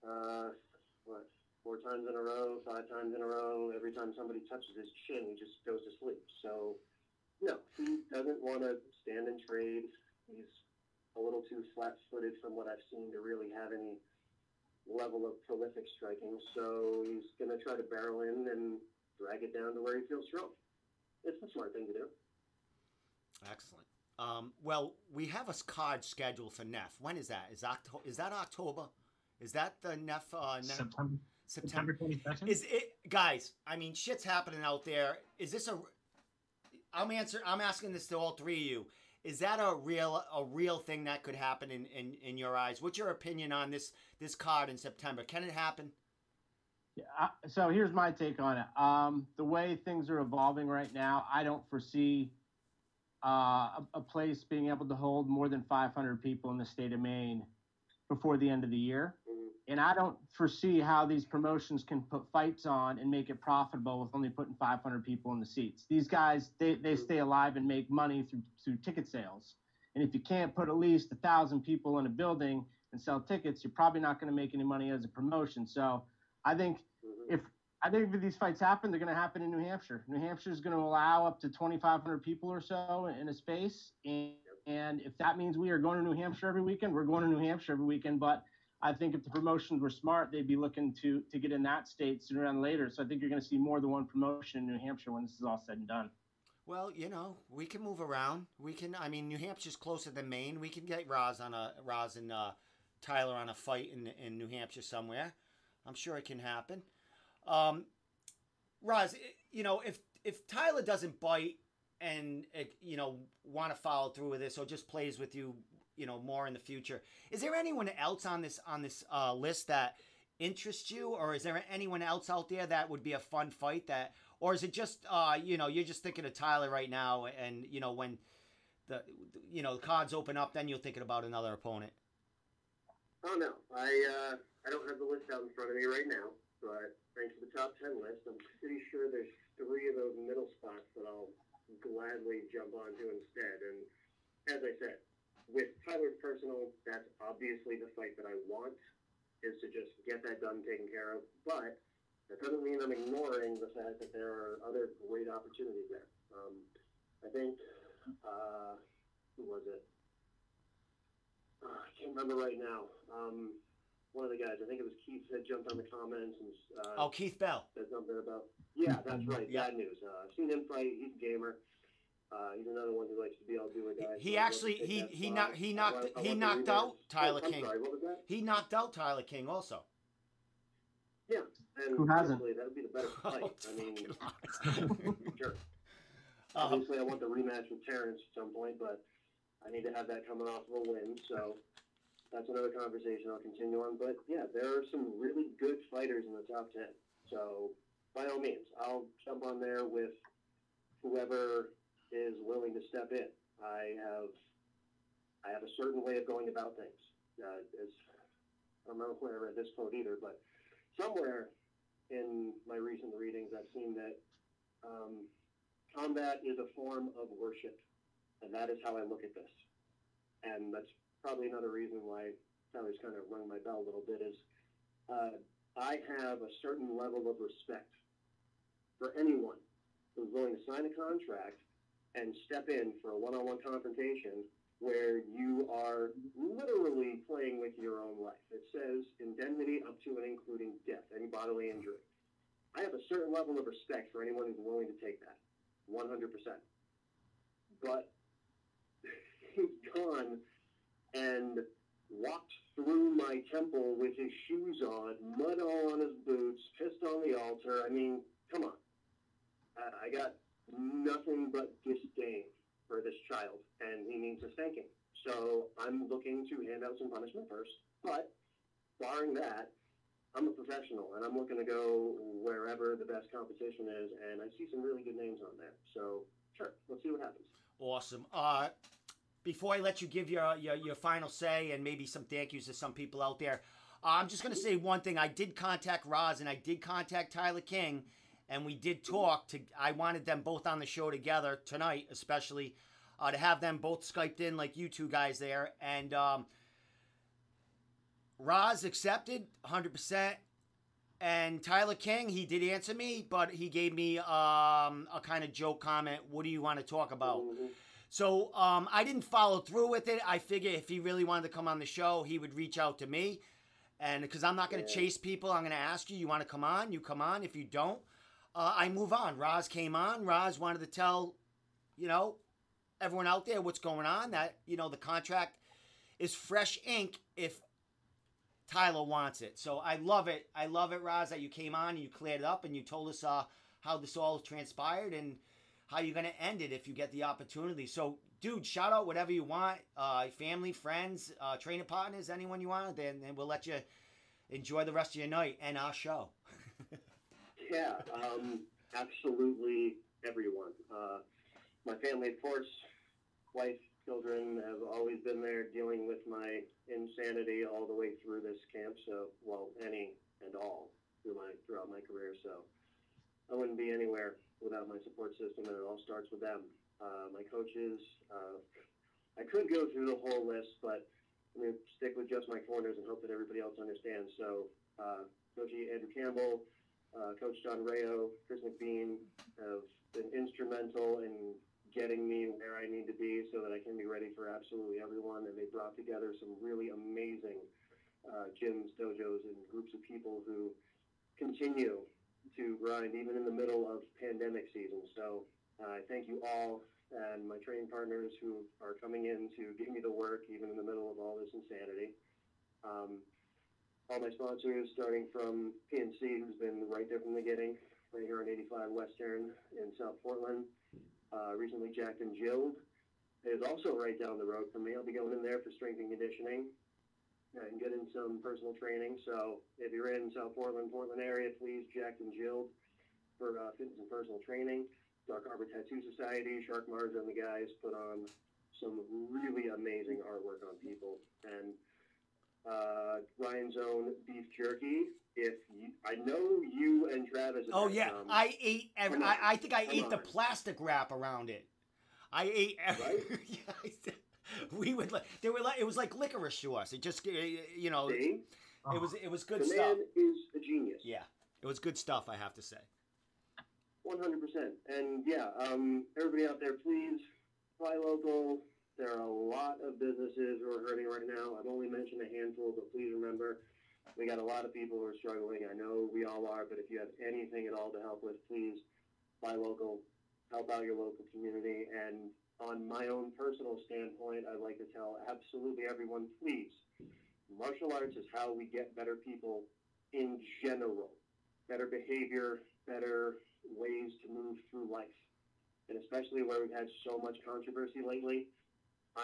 uh, what, four times in a row, five times in a row. Every time somebody touches his chin, he just goes to sleep. So, no, he doesn't want to stand and trade. He's a little too flat-footed from what I've seen to really have any level of prolific striking. So he's going to try to barrel in and drag it down to where he feels strong. It's the smart thing to do. Excellent. Um, well, we have a card scheduled for NEF. When is that? Is October? Is that October? Is that the NEF? Uh, NEF? September September. September twenty second. Is it, guys? I mean, shit's happening out there. Is this a? I'm answer. I'm asking this to all three of you. Is that a real a real thing that could happen in, in, in your eyes? What's your opinion on this this card in September? Can it happen? Yeah, so here's my take on it. Um, the way things are evolving right now, I don't foresee uh, a, a place being able to hold more than 500 people in the state of Maine before the end of the year. And I don't foresee how these promotions can put fights on and make it profitable with only putting 500 people in the seats. These guys, they, they stay alive and make money through, through ticket sales. And if you can't put at least a thousand people in a building and sell tickets, you're probably not going to make any money as a promotion. So I think Mhm. if I think if these fights happen, they're going to happen in New Hampshire. New Hampshire is going to allow up to 2,500 people or so in a space, and, and if that means we are going to New Hampshire every weekend, we're going to New Hampshire every weekend. But I think if the promotions were smart, they'd be looking to to get in that state sooner than later. So I think you're going to see more than one promotion in New Hampshire when this is all said and done. Well, you know, we can move around. We can. I mean, New Hampshire's closer than Maine. We can get Roz on a Roz and uh, Tyler on a fight in in New Hampshire somewhere. I'm sure it can happen. Um, Roz, you know, if if Tyler doesn't bite and uh, you know want to follow through with this or just plays with you, you know, more in the future, is there anyone else on this on this uh, list that interests you, or is there anyone else out there that would be a fun fight that? or is it just uh, you know you're just thinking of Tyler right now, and you know when the you know the cards open up, then you're thinking about another opponent. Oh no, I uh, I don't have the list out in front of me right now, but thanks to the top ten list, I'm pretty sure there's three of those middle spots that I'll gladly jump onto instead. And as I said, with Tyler's personal, that's obviously the fight that I want is to just get that done, taken care of. But that doesn't mean I'm ignoring the fact that there are other great opportunities there. Um, I think uh, who was it? Uh, I can't remember right now. Um, one of the guys, I think it was Keith, had jumped on the comments and uh, Oh, Keith Bell. said something about. Yeah, that's right. Yeah. Bad news. Uh, I've seen him fight. He's a gamer. Uh, he's another one who likes to be all do or die. He so actually- to he- that he spot. knocked- he knocked- want- he knocked out. Tyler oh, King. Sorry, what was that? He knocked out Tyler King also. Yeah, and Who hasn't? that would be the better <laughs> fight. Oh, I mean, fucking <laughs> sure. Um, <laughs> Obviously, I want the rematch with Terrence at some point, but I need to have that coming off of a win. So that's another conversation I'll continue on. But yeah, there are some really good fighters in the top ten. So by all means, I'll jump on there with whoever is willing to step in. I have I have a certain way of going about things. Uh, as I don't know where I read this quote either, but somewhere in my recent readings, I've seen that um, combat is a form of worship, and that is how I look at this. And that's probably another reason why Tyler's kind of rung my bell a little bit is uh, I have a certain level of respect for anyone who's willing to sign a contract and step in for a one-on-one confrontation where you are literally playing with your own life. It says indemnity up to and including death, any bodily injury. I have a certain level of respect for anyone who's willing to take that, 100%. But <laughs> he's gone and walked through my temple with his shoes on, mud all on his boots, pissed on the altar. I mean, come on. I, I got nothing but disdain for this child, and he needs a spanking. So I'm looking to hand out some punishment first. But barring that, I'm a professional, and I'm looking to go wherever the best competition is, and I see some really good names on there. So sure, let's see what happens. Awesome. Uh, before I let you give your, your your final say and maybe some thank yous to some people out there, I'm just going to say one thing. I did contact Roz and I did contact Tyler King, and we did talk. To I wanted them both on the show together tonight, especially uh, to have them both skyped in like you two guys there. And um, Roz accepted 100 percent. And Tyler King, he did answer me, but he gave me um, a kind of joke comment. What do you want to talk about? Mhm. So um, I didn't follow through with it. I figured if he really wanted to come on the show, he would reach out to me. And because I'm not going to Yeah. chase people, I'm going to ask you, you want to come on? You come on. If you don't, uh, I move on. Roz came on. Roz wanted to tell, you know, everyone out there what's going on, that, you know, the contract is fresh ink if Tyler wants it. So I love it. I love it, Roz, that you came on and you cleared it up and you told us uh, how this all transpired and how you're going to end it if you get the opportunity. So, dude, shout out whatever you want. Uh, family, friends, uh, training partners, anyone you want. Then, then we'll let you enjoy the rest of your night and our show. Yeah, um, absolutely everyone. Uh, my family, of course, wife, children have always been there dealing with my insanity all the way through this camp. So, well, any and all through my throughout my career. So, I wouldn't be anywhere without my support system, and it all starts with them. Uh, my coaches. Uh, I could go through the whole list, but I'm going to stick with just my corners and hope that everybody else understands. So, uh, Coach Andrew Campbell, uh, Coach John Rayo, Chris McBean have been instrumental in getting me where I need to be so that I can be ready for absolutely everyone. And they brought together some really amazing uh, gyms, dojos, and groups of people who continue to grind even in the middle of pandemic season. So uh, I thank you all and my training partners who are coming in to give me the work even in the middle of all this insanity. Um, all my sponsors, starting from PNC, who's been right there from the beginning, right here on 85 Western in South Portland. Uh, recently, Jack and Jill is also right down the road from me. I'll be going in there for strength and conditioning and getting some personal training. So if you're in South Portland, Portland area, please Jack and Jill for uh, fitness and personal training. Dark Harbor Tattoo Society, Shark Mars and the guys put on some really amazing artwork on people. And uh, Ryan's own beef jerky. If you, I know you and Travis. Oh yeah, some. I ate every. I. I think I Come ate the plastic wrap around it. I ate. Every, Right? <laughs> yeah, I did. we would. They were like it was like licorice to us. It just you know it, was it was good the stuff. man is a genius. Yeah, it was good stuff. I have to say. One hundred percent. And yeah, um, everybody out there, please buy local. There are a lot of businesses who are hurting right now. I've only mentioned a handful, but please remember, we got a lot of people who are struggling. I know we all are, but if you have anything at all to help with, please buy local, help out your local community. And on my own personal standpoint, I'd like to tell absolutely everyone, please, martial arts is how we get better people in general, better behavior, better ways to move through life. And especially where we've had so much controversy lately,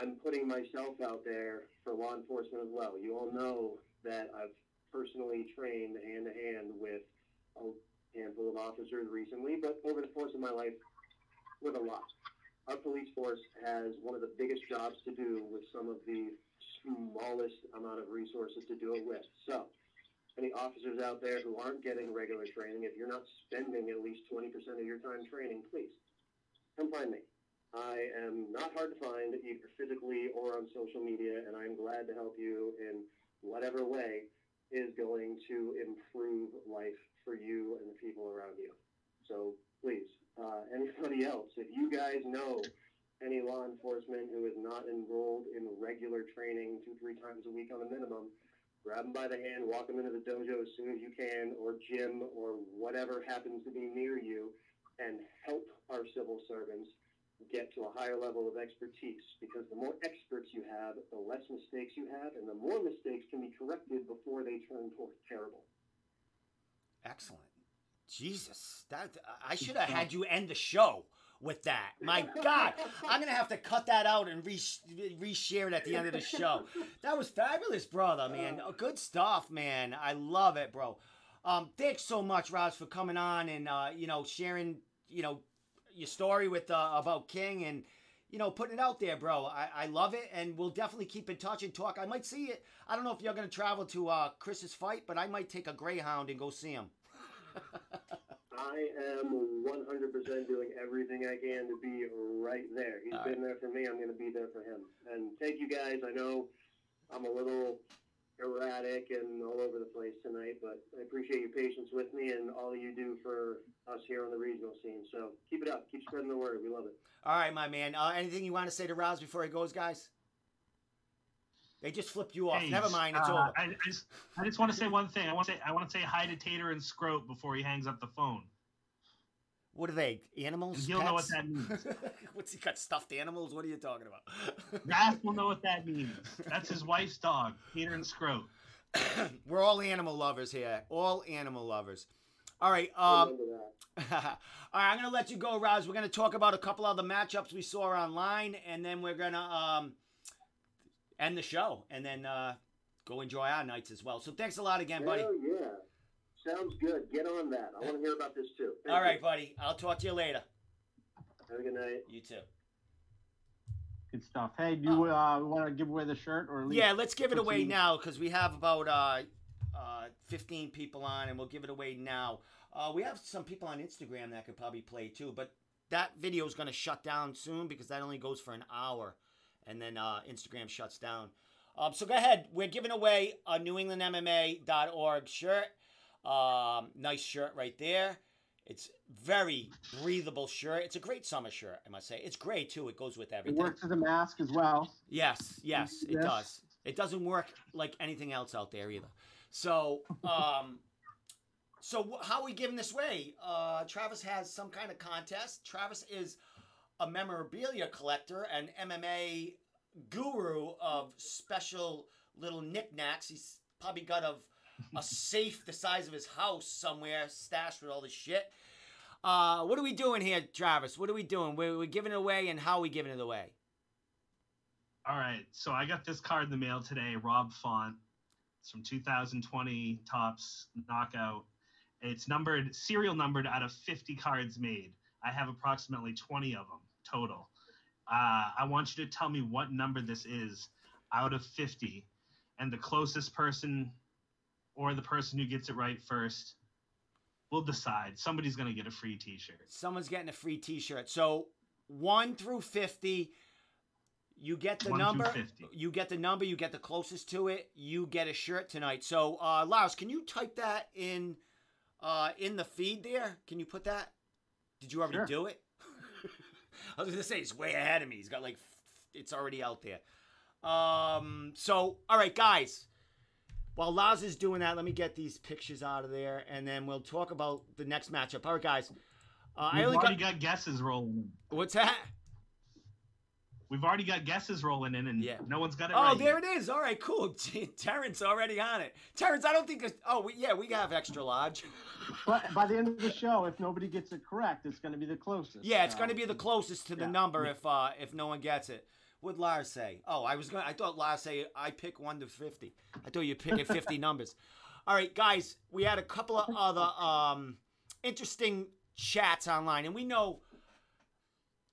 I'm putting myself out there for law enforcement as well. You all know that I've personally trained hand to hand with a handful of officers recently, but over the course of my life, with a lot. Our police force has one of the biggest jobs to do with some of the smallest amount of resources to do it with. So, any officers out there who aren't getting regular training, if you're not spending at least 20% of your time training, please come find me. I am not hard to find either physically or on social media, and I'm glad to help you in whatever way is going to improve life for you and the people around you. So please, uh, anybody else, if you guys know any law enforcement who is not enrolled in regular training two, three times a week on a minimum, grab them by the hand, walk them into the dojo as soon as you can, or gym, or whatever happens to be near you, and help our civil servants get to a higher level of expertise. Because the more experts you have, the less mistakes you have, and the more mistakes can be corrected before they turn toward terrible. Excellent. Jesus, that I should have had you end the show with that. My God, <laughs> I'm gonna have to cut that out and re reshare it at the end of the show. <laughs> That was fabulous, brother, man. Oh, Good stuff, man. I love it, bro. Um, thanks so much, Roz, for coming on and uh, you know sharing you know your story with uh, about King and you know putting it out there, bro. I, I love it, and we'll definitely keep in touch and talk. I might see it. I don't know if you're gonna travel to uh, Chris's fight, but I might take a Greyhound and go see him. <laughs> I am 100% doing everything I can to be right there. He's All been there for me. I'm going to be there for him. And thank you guys. I know I'm a little erratic and all over the place tonight, but I appreciate your patience with me and all you do for us here on the regional scene. So keep it up. Keep spreading the word. We love it. All right, my man. Uh, anything you want to say to Rouse before he goes, guys? They just flipped you off. Hey, Never mind, it's uh, over. I, I just, I just want to say one thing. I want to say, I want to say hi to Tater and Scrope before he hangs up the phone. What are they? Animals? And he'll know what that <laughs> means. What's he got? Stuffed animals? What are you talking about? <laughs> Raph will know what that means. That's his wife's dog, Peter and Scroat. <coughs> We're all animal lovers here. All animal lovers. All right. Um, <laughs> all right. I'm gonna let you go, Roz. We're gonna talk about a couple other matchups we saw online, and then we're gonna um, end the show, and then uh, go enjoy our nights as well. So thanks a lot again, buddy. Hell yeah. Sounds good. Get on that. I want to hear about this too. Thank All you. buddy. I'll talk to you later. Have a good night. You too. Good stuff. Hey, do you uh, want to give away the shirt or leave? Yeah, let's give it away proceed? now because we have about uh, uh, 15 people on, and we'll give it away now. Uh, we have some people on Instagram that could probably play too, but that video is going to shut down soon because that only goes for an hour, and then uh, Instagram shuts down. Um, so go ahead. We're giving away a NewEnglandMMA.org shirt. Um, nice shirt right there. It's very breathable shirt. It's a great summer shirt, I must say. It's gray too. It goes with It everything. works as a mask as well. Yes, yes, it Yes. does. It doesn't work like anything else out there either. So, um, so how are we giving this away? Uh, Travis has some kind of contest. Travis is a memorabilia collector and MMA guru of special little knickknacks. He's probably got a, a safe the size of his house somewhere stashed with all this shit. Uh, what are we doing here, Travis? What are we doing? We're, we're giving it away, and how are we giving it away? All right, so I got this card in the mail today, Rob Font. It's from 2020 Topps Knockout. It's numbered, serial numbered out of 50 cards made. I have approximately 20 of them total. Uh, I want you to tell me what number this is out of 50, and the closest person or the person who gets it right first will decide. Somebody's going to get a free t shirt. Someone's getting a free T-shirt. So one through fifty, you get the number. 50. You get the number. You get the closest to it. You get a shirt tonight. So, uh, Lars, can you type that in, uh, in the feed there? Can you put that? Did you already Sure. do it? <laughs> I was gonna say he's way ahead of me. He's got like, it's already out there. Um. So, all right, guys. While Lars is doing that, let me get these pictures out of there, and then we'll talk about the next matchup. All right, guys. Uh, I We've only already got got guesses rolling what's that? We've already got guesses rolling in, and Yeah. no one's got it Oh, right. there yet. it is. All right, cool. <laughs> Terrence already on it. Terrence, I don't think. It's, oh, we, yeah, we have extra large. But by the end of the show, if nobody gets it correct, it's going to be the closest. Yeah, it's so- going to be the closest to the Yeah. number if uh if no one gets it. What'd Lars say? Oh, I was going. I thought Lars say I pick one to fifty. I thought you picking fifty <laughs> numbers. All right, guys, we had a couple of other um interesting chats online, and we know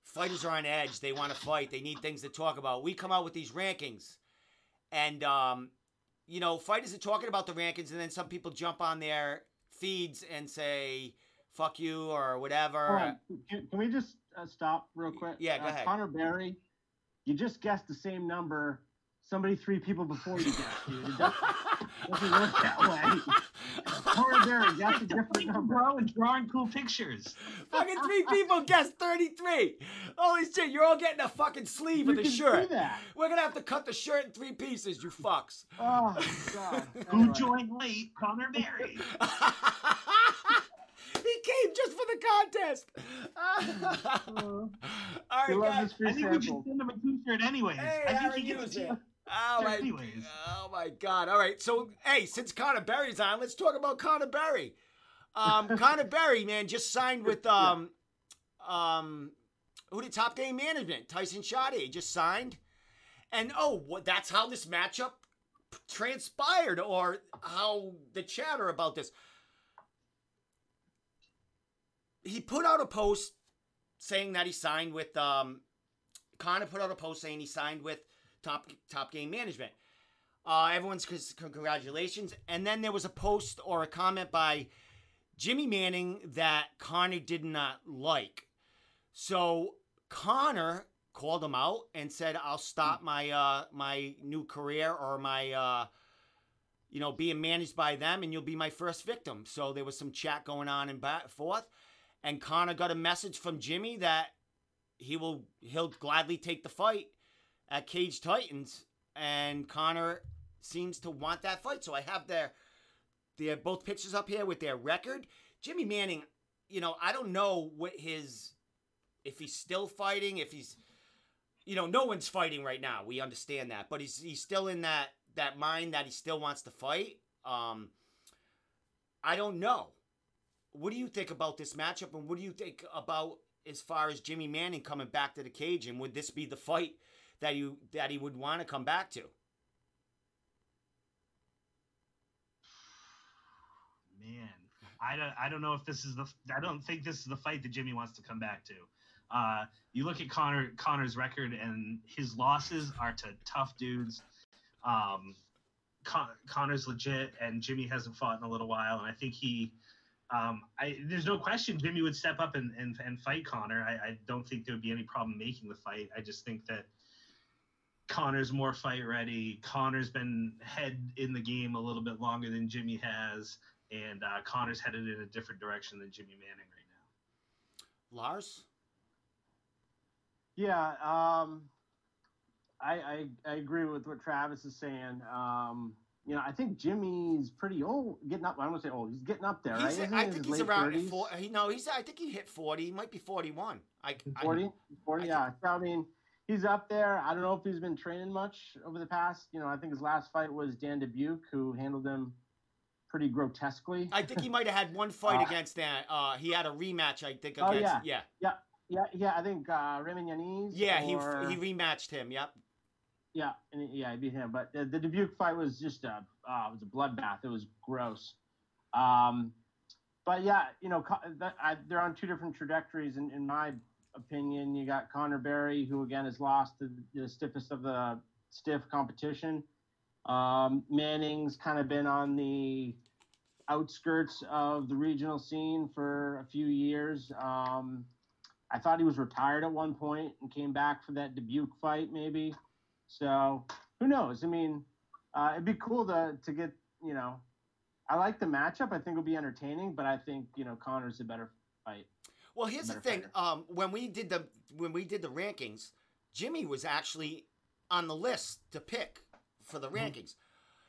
fighters are on edge. They want to fight. They need things to talk about. We come out with these rankings, and um, you know, fighters are talking about the rankings, and then some people jump on their feeds and say "fuck you" or whatever. Hold. Can, can we just uh, stop real quick? Yeah, go uh, ahead. Connor Berry, you just guessed the same number. Somebody three people before you guessed, dude. It doesn't, doesn't work that way. Connor Berry guessed a different number. Bro, and drawing cool pictures. fucking three people guessed 33. Holy shit, you're all getting a fucking sleeve You of the can shirt. see that. We're gonna have to cut the shirt in three pieces, you fucks. Oh God. Who Anyway. joined late? Connor Berry. <laughs> <laughs> he came just for the contest. <laughs> all He guys. I think we should send him a t-shirt anyways. Hey, I think Aaron he gets Hughes a here. Oh my, Anyways. oh my god. All right. So, hey, since Connor Berry's on, let's talk about Connor Berry. Um, <laughs> Connor Berry, man, just signed with um, um, who did Top Game Management? Tyson Sade just signed. And oh, what? That's how this matchup transpired, or how the chatter about this. He put out a post saying that he signed with um, Connor put out a post saying he signed with Top Top Game Management. Uh, everyone's c- congratulations. And then there was a post or a comment by Jimmy Manning that Connor did not like. So Connor called him out and said, "I'll stop my uh, my new career or my uh, you know being managed by them, and you'll be my first victim." So there was some chat going on and back forth, and Connor got a message from Jimmy that he will he'll gladly take the fight at Cage Titans, and Connor seems to want that fight. So I have their their both pictures up here with their record. Jimmy Manning, you know, I don't know what his if he's still fighting, if he's you know, no one's fighting right now. We understand that, but he's he's still in that that mind that he still wants to fight. Um I don't know. What do you think about this matchup and what do you think about as far as Jimmy Manning coming back to the cage and would this be the fight that you that he would want to come back to? Man, I don't I don't know if this is the I don't think this is the fight that Jimmy wants to come back to. Uh, you look at Connor Connor's record and his losses are to tough dudes. Um, Con- Conor's legit, and Jimmy hasn't fought in a little while, and I think he. Um, I, there's no question Jimmy would step up and, and, and fight Connor. I, I don't think there would be any problem making the fight. I just think that Connor's more fight ready. Connor's been head in the game a little bit longer than Jimmy has, and uh, Conor's headed in a different direction than Jimmy Manning right now. Lars? Yeah, um, I, I I agree with what Travis is saying. Um, you know, I think Jimmy's pretty old, getting up. I don't want to say old. He's getting up there. He's, Isn't I think he's around 30s? four, he, no, he's I think he hit 40. He might be 41. I, I 40, 40 I yeah. So, I mean, he's up there. I don't know if he's been training much over the past. You know, I think his last fight was Dan Dubuque, who handled him pretty grotesquely. I think he might have had one fight <laughs> Uh, against that. Uh, he had a rematch, I think, Oh, against. yeah. yeah. yeah, yeah. I think uh, Raymond Yanez. Yeah, he he rematched him. Yep. Yeah, yeah, I beat him. But the, the Dubuque fight was just a uh, it was a bloodbath. It was gross. Um, but yeah, you know, that, I, they're on two different trajectories. In, in my opinion, you got Connor Berry, who again has lost the, the stiffest of the stiff competition. Um, Manning's kind of been on the outskirts of the regional scene for a few years. Um, I thought he was retired at one point and came back for that Dubuque fight, maybe. So who knows? I mean, uh, it'd be cool to to get you know. I like the matchup. I think it'll be entertaining, but I think you know Connor's a better fight. Well, here's the thing. Um, when we did the when we did the rankings, Jimmy was actually on the list to pick for the Mhm. rankings.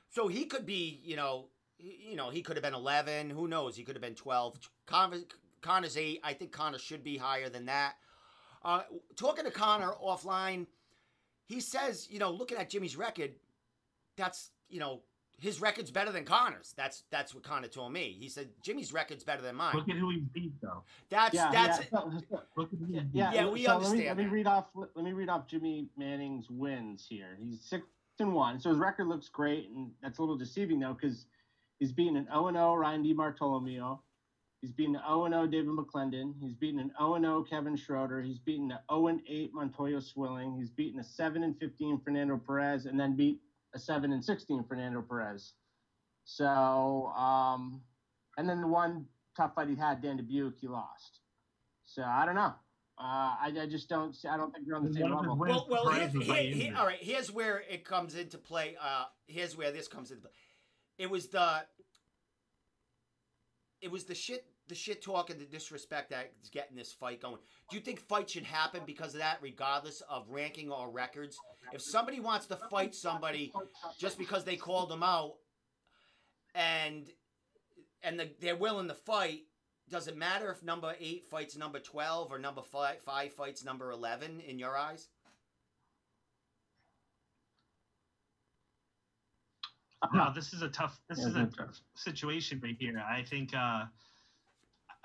So he could be, you know, he- you know, he could have been 11. Who knows? He could have been 12. Connor, Connor's eight. I think Connor should be higher than that. Uh, talking to Connor offline, he says, you know, looking at Jimmy's record, that's you know his record's better than Connor's. That's that's what Connor told me. He said Jimmy's record's better than mine. Look at who he beat, though. That's Yeah, that's yeah. So- so- Look at who yeah, yeah, Yeah, we so Let understand me, let me read off. Let me read off Jimmy Manning's wins here. He's six and one, so his record looks great, and that's a little deceiving though, because he's beaten an 0 0 Ryan DiBartolomeo. He's beaten an 0 0 David McClendon. He's beaten an 0 0 Kevin Schroeder. He's beaten an 0 8 Montoya Swilling. He's beaten a 7-15 Fernando Perez, and then beat a 7-16 Fernando Perez. So, um, and then the one tough fight he had, Dan Dubuque, he lost. So I don't know. Uh, I, I just don't. See, I don't think they're on the same One of his level. Well, well, here, surprised me here, here, all right. Here's where it comes into play. Uh, here's where this comes into play. It was the, it was the shit, the shit talk and the disrespect that's getting this fight going. Do you think fights should happen because of that, regardless of ranking or records? If somebody wants to fight somebody just because they called them out, and and the, they're willing to fight, does it matter if number eight fights number twelve or number five five fights number eleven in your eyes? No, this is a tough. This Yeah, is a tough. situation right here. I think, uh,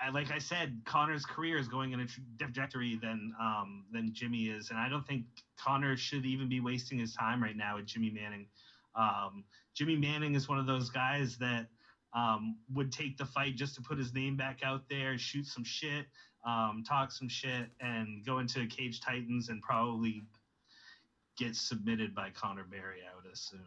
I like I said, Connor's career is going in a trajectory than um, than Jimmy is, and I don't think Connor should even be wasting his time right now with Jimmy Manning. Um, Jimmy Manning is one of those guys that um, would take the fight just to put his name back out there, shoot some shit, um, talk some shit, and go into Cage Titans and probably get submitted by Connor Berry. I would assume.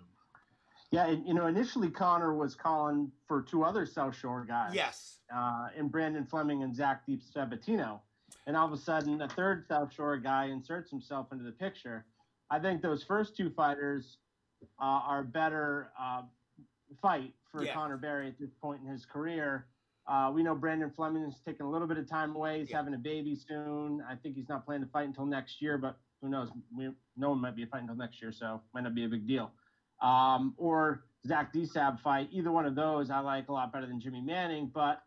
Yeah, and, you know, initially Connor was calling for two other South Shore guys. Yes. Uh, and Brandon Fleming and Zach Deep Sabatino. And all of a sudden, a third South Shore guy inserts himself into the picture. I think those first two fighters uh, are better uh, fight for Yeah. Connor Berry at this point in his career. Uh, we know Brandon Fleming is taking a little bit of time away. He's Yeah. having a baby soon. I think he's not planning to fight until next year, but who knows? We, no one might be fighting until next year, so might not be a big deal. Um, or Zach DeSab fight. Either one of those I like a lot better than Jimmy Manning, but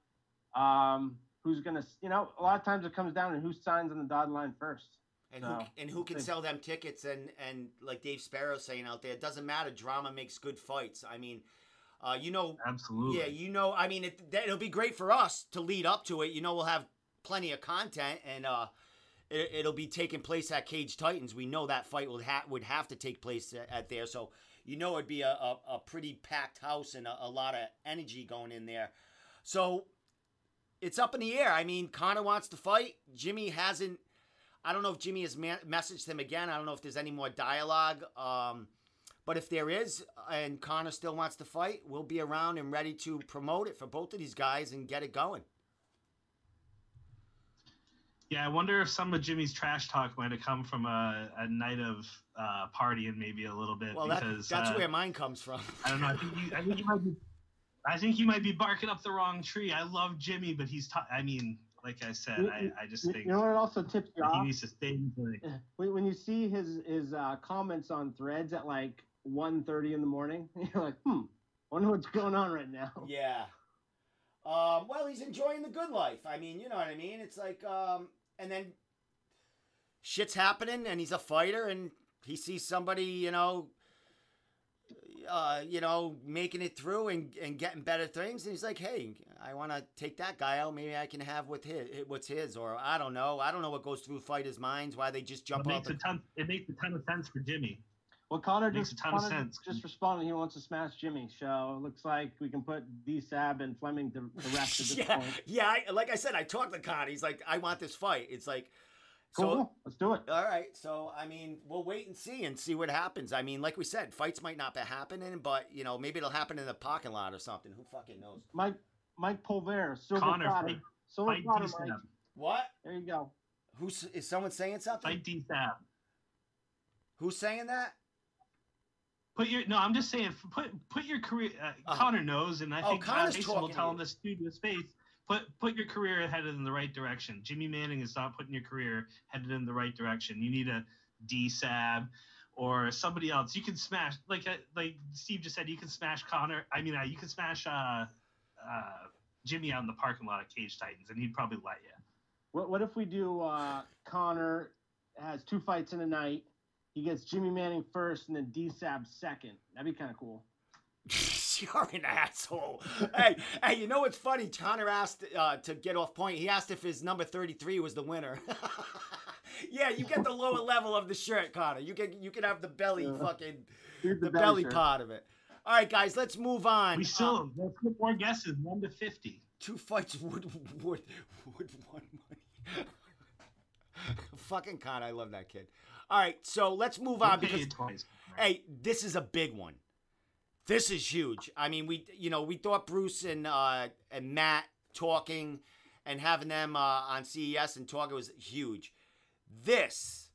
um, who's going to, you know, a lot of times it comes down to who signs on the dotted line first. And No. who and who can sell them tickets and and like Dave Sparrow saying out there, it doesn't matter. Drama makes good fights. I mean, uh, you know, Absolutely. yeah, you know. I mean, it, it'll be great for us to lead up to it. You know, we'll have plenty of content, and uh, it, it'll be taking place at Cage Titans. We know that fight would ha- would have to take place at, at there, so you know it'd be a, a, a pretty packed house and a, a lot of energy going in there. So it's up in the air. I mean, Conor wants to fight. Jimmy hasn't. I don't know if Jimmy has ma- messaged him again. I don't know if there's any more dialogue. Um, but if there is, and Conor still wants to fight, we'll be around and ready to promote it for both of these guys and get it going. Yeah, I wonder if some of Jimmy's trash talk might have come from a, a night of uh, partying, maybe a little bit. Well, that, because that's uh, where mine comes from. <laughs> I don't know. I think you, I think you might be. I think you might be barking up the wrong tree. I love Jimmy, but he's. Ta- I mean, like I said, You- I, I just You, think you know what also tips you he needs to stay in when, when you see his his uh, comments on threads at like 1.30 in the morning, <laughs> you're like, hmm, wonder what's going on right now. <laughs> Yeah. Um, well, he's enjoying the good life. I mean, you know what I mean? It's like, um, and then shit's happening, and he's a fighter, and he sees somebody, you know, uh, you know, making it through and, and getting better things, and he's like, hey, I want to take that guy out. Maybe I can have with his, what's his, or I don't know. I don't know what goes through fighters' minds, why they just It jump out. makes The, a ton. It makes a ton of sense for Jimmy. Well, Connor Makes just, a ton of Connor sense. just responded. He wants to smash Jimmy. So it looks like we can put D Sab and Fleming to, to rest at this <laughs> yeah, point. yeah. I, like I said, I talked to Con. He's like, I want this fight. It's like, Cool. so Let's do it. All right, so I mean, we'll wait and see and see what happens. I mean, like we said, fights might not be happening, but you know, maybe it'll happen in the parking lot or something. Who fucking knows? Mike Mike Pulver, silver Connor, platter. fight, silver fight platter, Mike. What? There you go. Who's is someone saying something? Fight D-Sab. Who's saying that? Put your no. I'm just saying. Put put your career. Uh, Uh-huh. Connor knows, and I Oh, think Connor's Mason will tell him this too to his face. Put put your career headed in the right direction. Jimmy Manning is not putting your career headed in the right direction. You need a D-Sab or somebody else. You can smash like uh, like Steve just said. You can smash Connor. I mean, uh, you can smash uh, uh, Jimmy out in the parking lot of Cage Titans, and he'd probably let you. What what if we do uh, Connor has two fights in a night. He gets Jimmy Manning first and then D Sab second. That'd be kind of cool. <laughs> You're an asshole. hey, hey, you know what's funny? Connor asked uh, to get off point. He asked if his number 33 was the winner. <laughs> yeah, you get the lower level of the shirt, Connor. You can you can have the belly Yeah. fucking Here's the belly belly shirt. part of it. All right, guys, let's move on. We still let's put more guesses. One to fifty. two fights would would would won money. <laughs> Fucking con, I love that kid. All right, so let's move on because hey, this is a big one. This is huge. I mean, we you know we thought Bruce and uh, and Matt talking and having them uh, on CES and talking was huge. This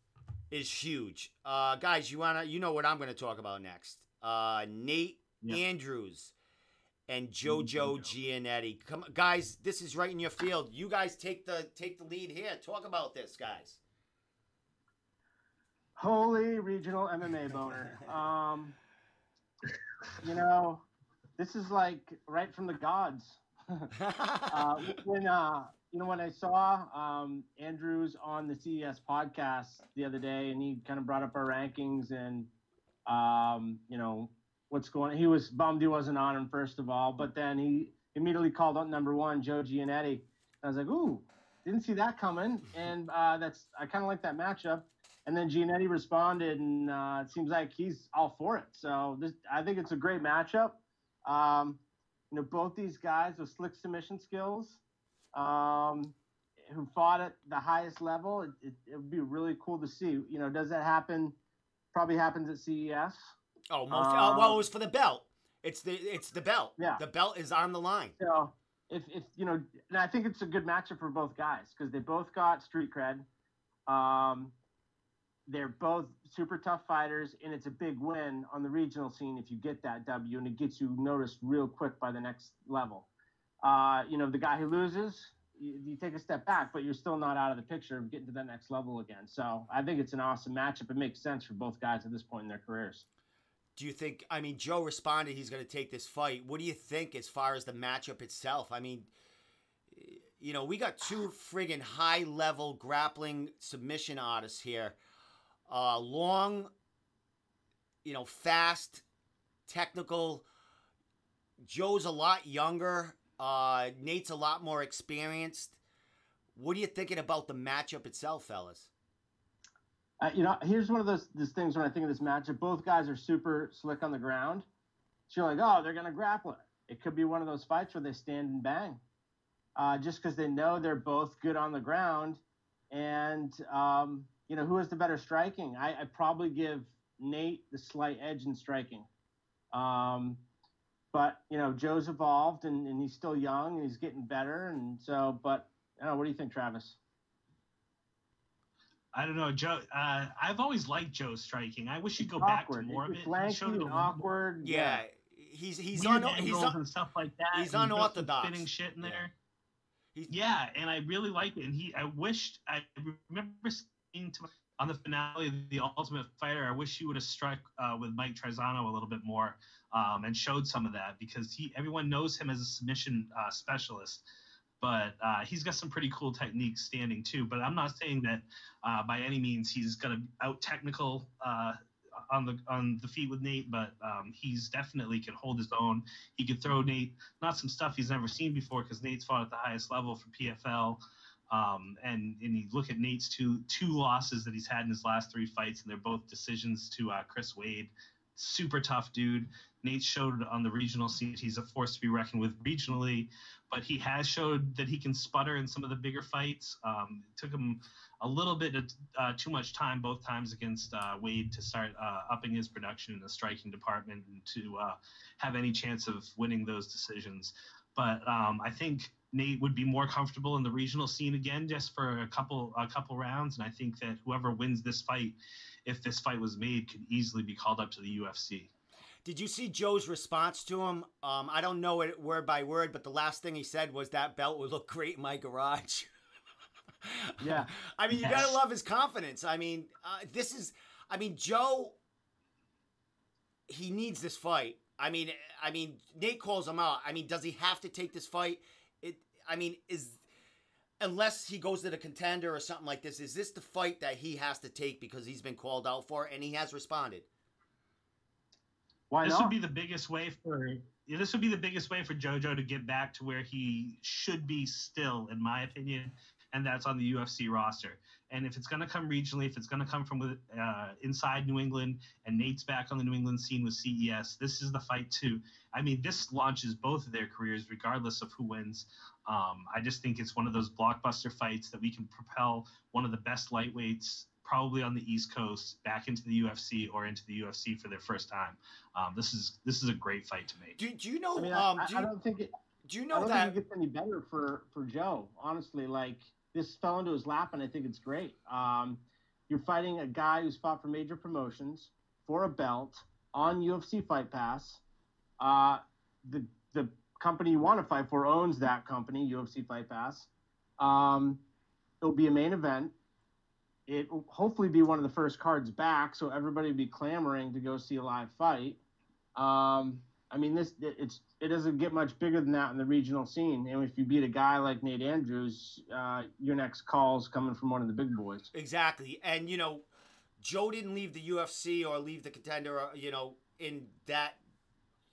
is huge, uh, guys. You wanna you know what I'm gonna talk about next? Uh, Nate Yeah. Andrews and JoJo Jojo. Giannetti. Come, guys, this is right in your field. You guys take the take the lead here. Talk about this, guys. Holy regional MMA boner. Um, you know, this is like right from the gods. <laughs> uh, when uh, you know when I saw um, Andrews on the CES podcast the other day, and he kind of brought up our rankings and um, you know what's going. He was bummed he wasn't on him first of all, but then he immediately called out number one Joe Giannetti. I was like, ooh, didn't see that coming, and uh, that's I kind of like that matchup. And then Giannetti responded, and uh, it seems like he's all for it. So this, I think it's a great matchup. Um, you know, both these guys with slick submission skills, um, who fought at the highest level. It, it, it would be really cool to see. You know, does that happen? Probably happens at CES. Oh, most, Um, uh, well, it was for the belt. It's the it's the belt. Yeah. The belt is on the line. So if, if you know, and I think it's a good matchup for both guys because they both got street cred. Um, they're both super tough fighters, and it's a big win on the regional scene if you get that W, and it gets you noticed real quick by the next level. Uh, you know, the guy who loses, you, you take a step back, but you're still not out of the picture of getting to that next level again. So I think it's an awesome matchup. It makes sense for both guys at this point in their careers. Do you think? I mean, Joe responded he's going to take this fight. What do you think as far as the matchup itself? I mean, you know, we got two friggin' high level grappling submission artists here. Uh, long, you know, fast, technical. Joe's a lot younger. Uh, Nate's a lot more experienced. What are you thinking about the matchup itself, fellas? Uh, you know, here's one of those, things when I think of this matchup. Both guys are super slick on the ground. So you're like, oh, they're going to grapple it. It could be one of those fights where they stand and bang. uh, just because they know they're both good on the ground. And um, you know, who has the better striking? I, I probably give Nate the slight edge in striking. Um, but you know, Joe's evolved and, and he's still young and he's getting better. And so, but I don't know. What do you think, Travis? I don't know, Joe. Uh, I've always liked Joe's striking. I wish he'd go It's back to more of it. He lanky showed it a and awkward. Yeah, he's he's Weird on he's angles on, and stuff like that. he's and he does some unorthodox. spinning shit in Yeah. there. He's- Yeah, and I really liked it. And he, I wished, I remember on the finale of The Ultimate Fighter, I wish he would have struck uh, with Mike Trizano a little bit more um, and showed some of that because he, everyone knows him as a submission uh, specialist. But uh, he's got some pretty cool techniques standing too. But I'm not saying that uh, by any means he's going to out technical uh, on the on the feet with Nate, but um, he's definitely can hold his own. He could throw Nate not some stuff he's never seen before because Nate's fought at the highest level for PFL. Um, and and you look at Nate's two two losses that he's had in his last three fights, and they're both decisions to uh, Chris Wade. Super tough dude. Nate showed on the regional scene he's a force to be reckoned with regionally, but he has showed that he can sputter in some of the bigger fights. Um, it took him a little bit of uh, too much time both times against uh, Wade to start uh, upping his production in the striking department and to uh, have any chance of winning those decisions. But um, I think Nate would be more comfortable in the regional scene again, just for a couple a couple rounds. And I think that whoever wins this fight, if this fight was made, could easily be called up to the UFC. Did you see Joe's response to him? Um, I don't know it word by word, but the last thing he said was that belt would look great in my garage. <laughs> Yeah. <laughs> I mean, you Yes. gotta love his confidence. I mean, uh, this is, I mean, Joe. He needs this fight. I mean, I mean, Nate calls him out. I mean, does he have to take this fight? It. I mean, is unless he goes to the contender or something like this, is this the fight that he has to take because he's been called out for and he has responded? Why this not? would be the biggest way for yeah, this would be the biggest way for JoJo to get back to where he should be still, in my opinion, and that's on the UFC roster. And if it's going to come regionally, if it's going to come from uh, inside New England, and Nate's back on the New England scene with CES, this is the fight too. I mean, this launches both of their careers, regardless of who wins. Um, I just think it's one of those blockbuster fights that we can propel one of the best lightweights probably on the East Coast back into the UFC or into the UFC for their first time. Um, this is this is a great fight to make. Do, do you know? I mean, um, I, do I you, don't think it. do you I know don't that? think it gets any better for for Joe. Honestly, like this fell into his lap, and I think it's great. Um, you're fighting a guy who's fought for major promotions for a belt on UFC Fight Pass. Uh, the the company you want to fight for owns that company, UFC Fight Pass. Um, it'll be a main event. It will hopefully be one of the first cards back, so everybody will be clamoring to go see a live fight. Um, I mean, this it- it's it doesn't get much bigger than that in the regional scene. And if you beat a guy like Nate Andrews, uh, your next call's coming from one of the big boys. Exactly. And, you know, Joe didn't leave the UFC or leave the contender, uh, you know, in that,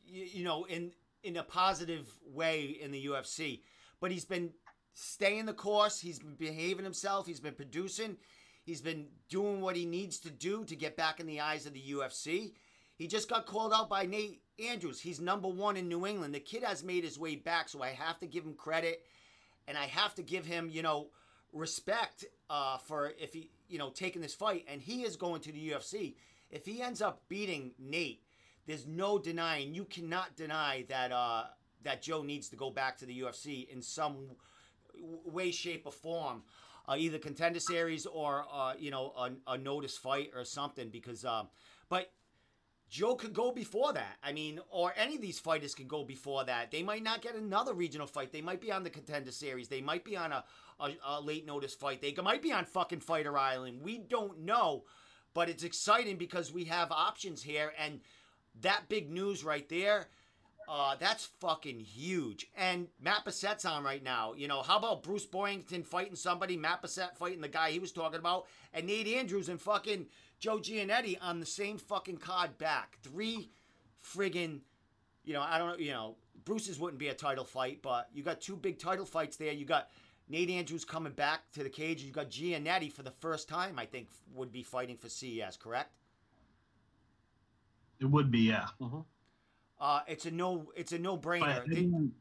you know, in in a positive way in the UFC. But he's been staying the course. He's been behaving himself. He's been producing. He's been doing what he needs to do to get back in the eyes of the UFC. He just got called out by Nate Andrews. He's number one in New England. The kid has made his way back, so I have to give him credit, and I have to give him, you know, respect uh, for if he, you know, taking this fight. And he is going to the UFC. If he ends up beating Nate, there's no denying. You cannot deny that uh, that Joe needs to go back to the UFC in some way, shape, or form. Uh, either contender series or uh, you know a, a notice fight or something because um, but Joe could go before that. I mean, or any of these fighters could go before that. They might not get another regional fight. They might be on the contender series. They might be on a, a, a late notice fight. They might be on fucking Fighter Island. We don't know, but it's exciting because we have options here, and that big news right there. Uh, that's fucking huge. And Matt Bessette's on right now. You know, how about Bruce Boyington fighting somebody, Matt Bassett fighting the guy he was talking about, and Nate Andrews and fucking Joe Giannetti on the same fucking card back. Three friggin', you know, I don't know, you know, Bruce's wouldn't be a title fight, but you got two big title fights there. You got Nate Andrews coming back to the cage. You got Giannetti for the first time, I think, would be fighting for CES, correct? It would be, yeah. Uh, it's a no, it's a no-brainer. I mean,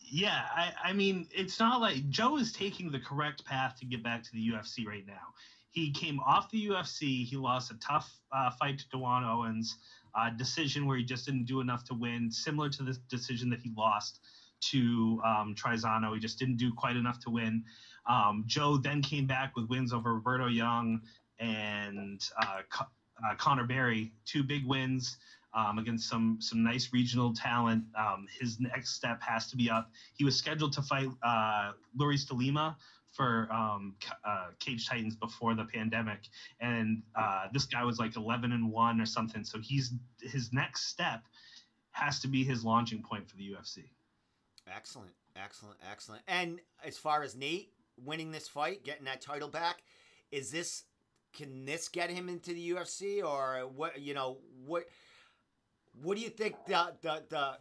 Yeah, I, I mean, it's not like Joe is taking the correct path to get back to the UFC right now. He came off the UFC. He lost a tough uh, fight to Dewan Owens, uh, decision where he just didn't do enough to win, similar to the decision that he lost to um, Trizano. He just didn't do quite enough to win. Um, Joe then came back with wins over Roberto Young and uh, uh, Connor Berry, two big wins um, against some some nice regional talent. Um, his next step has to be up. He was scheduled to fight uh, Luis de Lima for um, uh, Cage Titans before the pandemic, and uh, this guy was like 11 and one or something. So he's his next step has to be his launching point for the UFC. Excellent, excellent, excellent. And as far as Nate winning this fight, getting that title back, is this can this get him into the UFC or what? You know what? What do you think the the the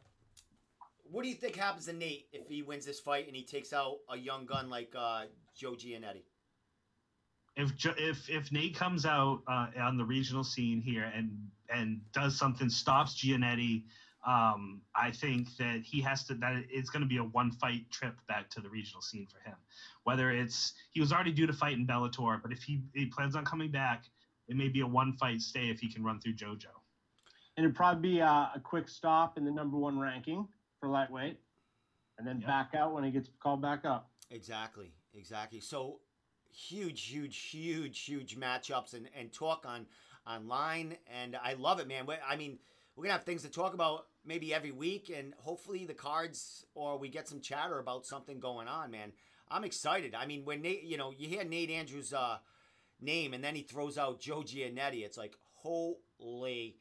what do you think happens to Nate if he wins this fight and he takes out a young gun like uh, Joe Giannetti? If if if Nate comes out uh, on the regional scene here and and does something, stops Giannetti, um, I think that he has to. That it's going to be a one fight trip back to the regional scene for him. Whether it's he was already due to fight in Bellator, but if he, he plans on coming back, it may be a one fight stay if he can run through JoJo and it'd probably be a, a, quick stop in the number one ranking for lightweight, and then yep. back out when he gets called back up. Exactly, exactly. So huge, huge, huge, huge matchups and, and talk on online, and I love it, man. I mean, we're gonna have things to talk about maybe every week, and hopefully the cards or we get some chatter about something going on, man. I'm excited. I mean, when Nate, you know, you hear Nate Andrews' uh, name, and then he throws out Joe Giannetti, it's like holy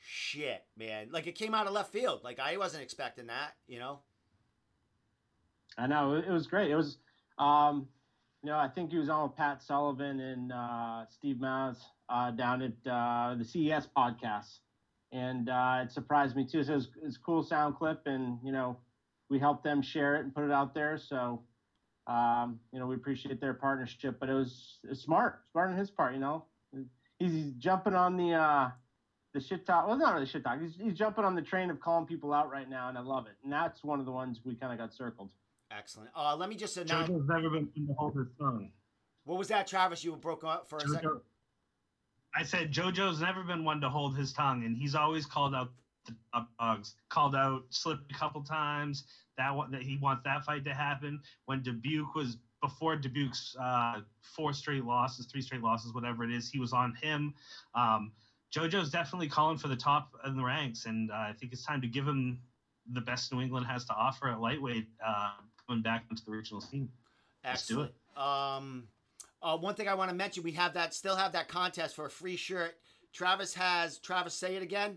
shit, man. Like it came out of left field. Like I wasn't expecting that, you know. I know it was great. It was, um, you know, I think he was on with Pat Sullivan and uh, Steve Maz uh, down at uh, the CES podcast, and uh, it surprised me too. So it was, it was a cool sound clip, and you know, we helped them share it and put it out there. So, um, you know, we appreciate their partnership. But it was, it was smart, smart on his part. You know, he's jumping on the uh, the shit talk. Well, not really shit talk. He's, he's jumping on the train of calling people out right now, and I love it. And that's one of the ones we kind of got circled. Excellent. Uh, let me just announce. JoJo's never been to hold his tongue. What was that, Travis? You broke up for a JoJo, second. I said JoJo's never been one to hold his tongue, and he's always called out the dogs. Called out Slip a couple times. That one, that he wants that fight to happen. When Dubuque was before Dubuque's uh, four straight losses, three straight losses, whatever it is, he was on him. Um, JoJo's definitely calling for the top in the ranks, and uh, I think it's time to give him the best New England has to offer at lightweight uh, coming back into the regional scene. Excellent. Um, uh, one thing I want to mention: we have that, still have that contest for a free shirt. Travis has. Travis, say it again.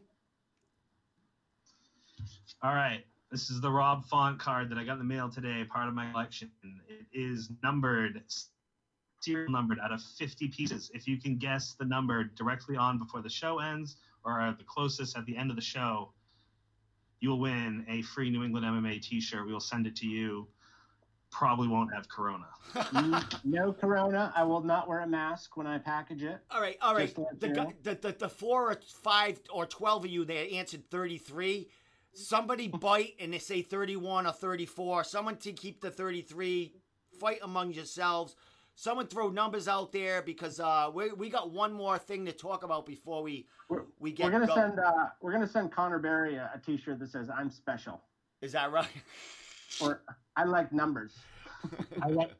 All right. This is the Rob Font card that I got in the mail today, part of my collection. It is numbered serial numbered out of 50 pieces. If you can guess the number directly on before the show ends or the closest at the end of the show, you'll win a free New England MMA t-shirt. We will send it to you. Probably won't have corona. <laughs> no corona. I will not wear a mask when I package it. All right, all right. The, the, the, the four or five or 12 of you that answered 33, somebody <laughs> bite and they say 31 or 34. Someone to keep the 33. Fight among yourselves someone throw numbers out there because uh, we we got one more thing to talk about before we we're, we get. We're gonna send uh, we're gonna send Connor Berry a a T-shirt that says "I'm special." Is that right? or I like numbers. I like.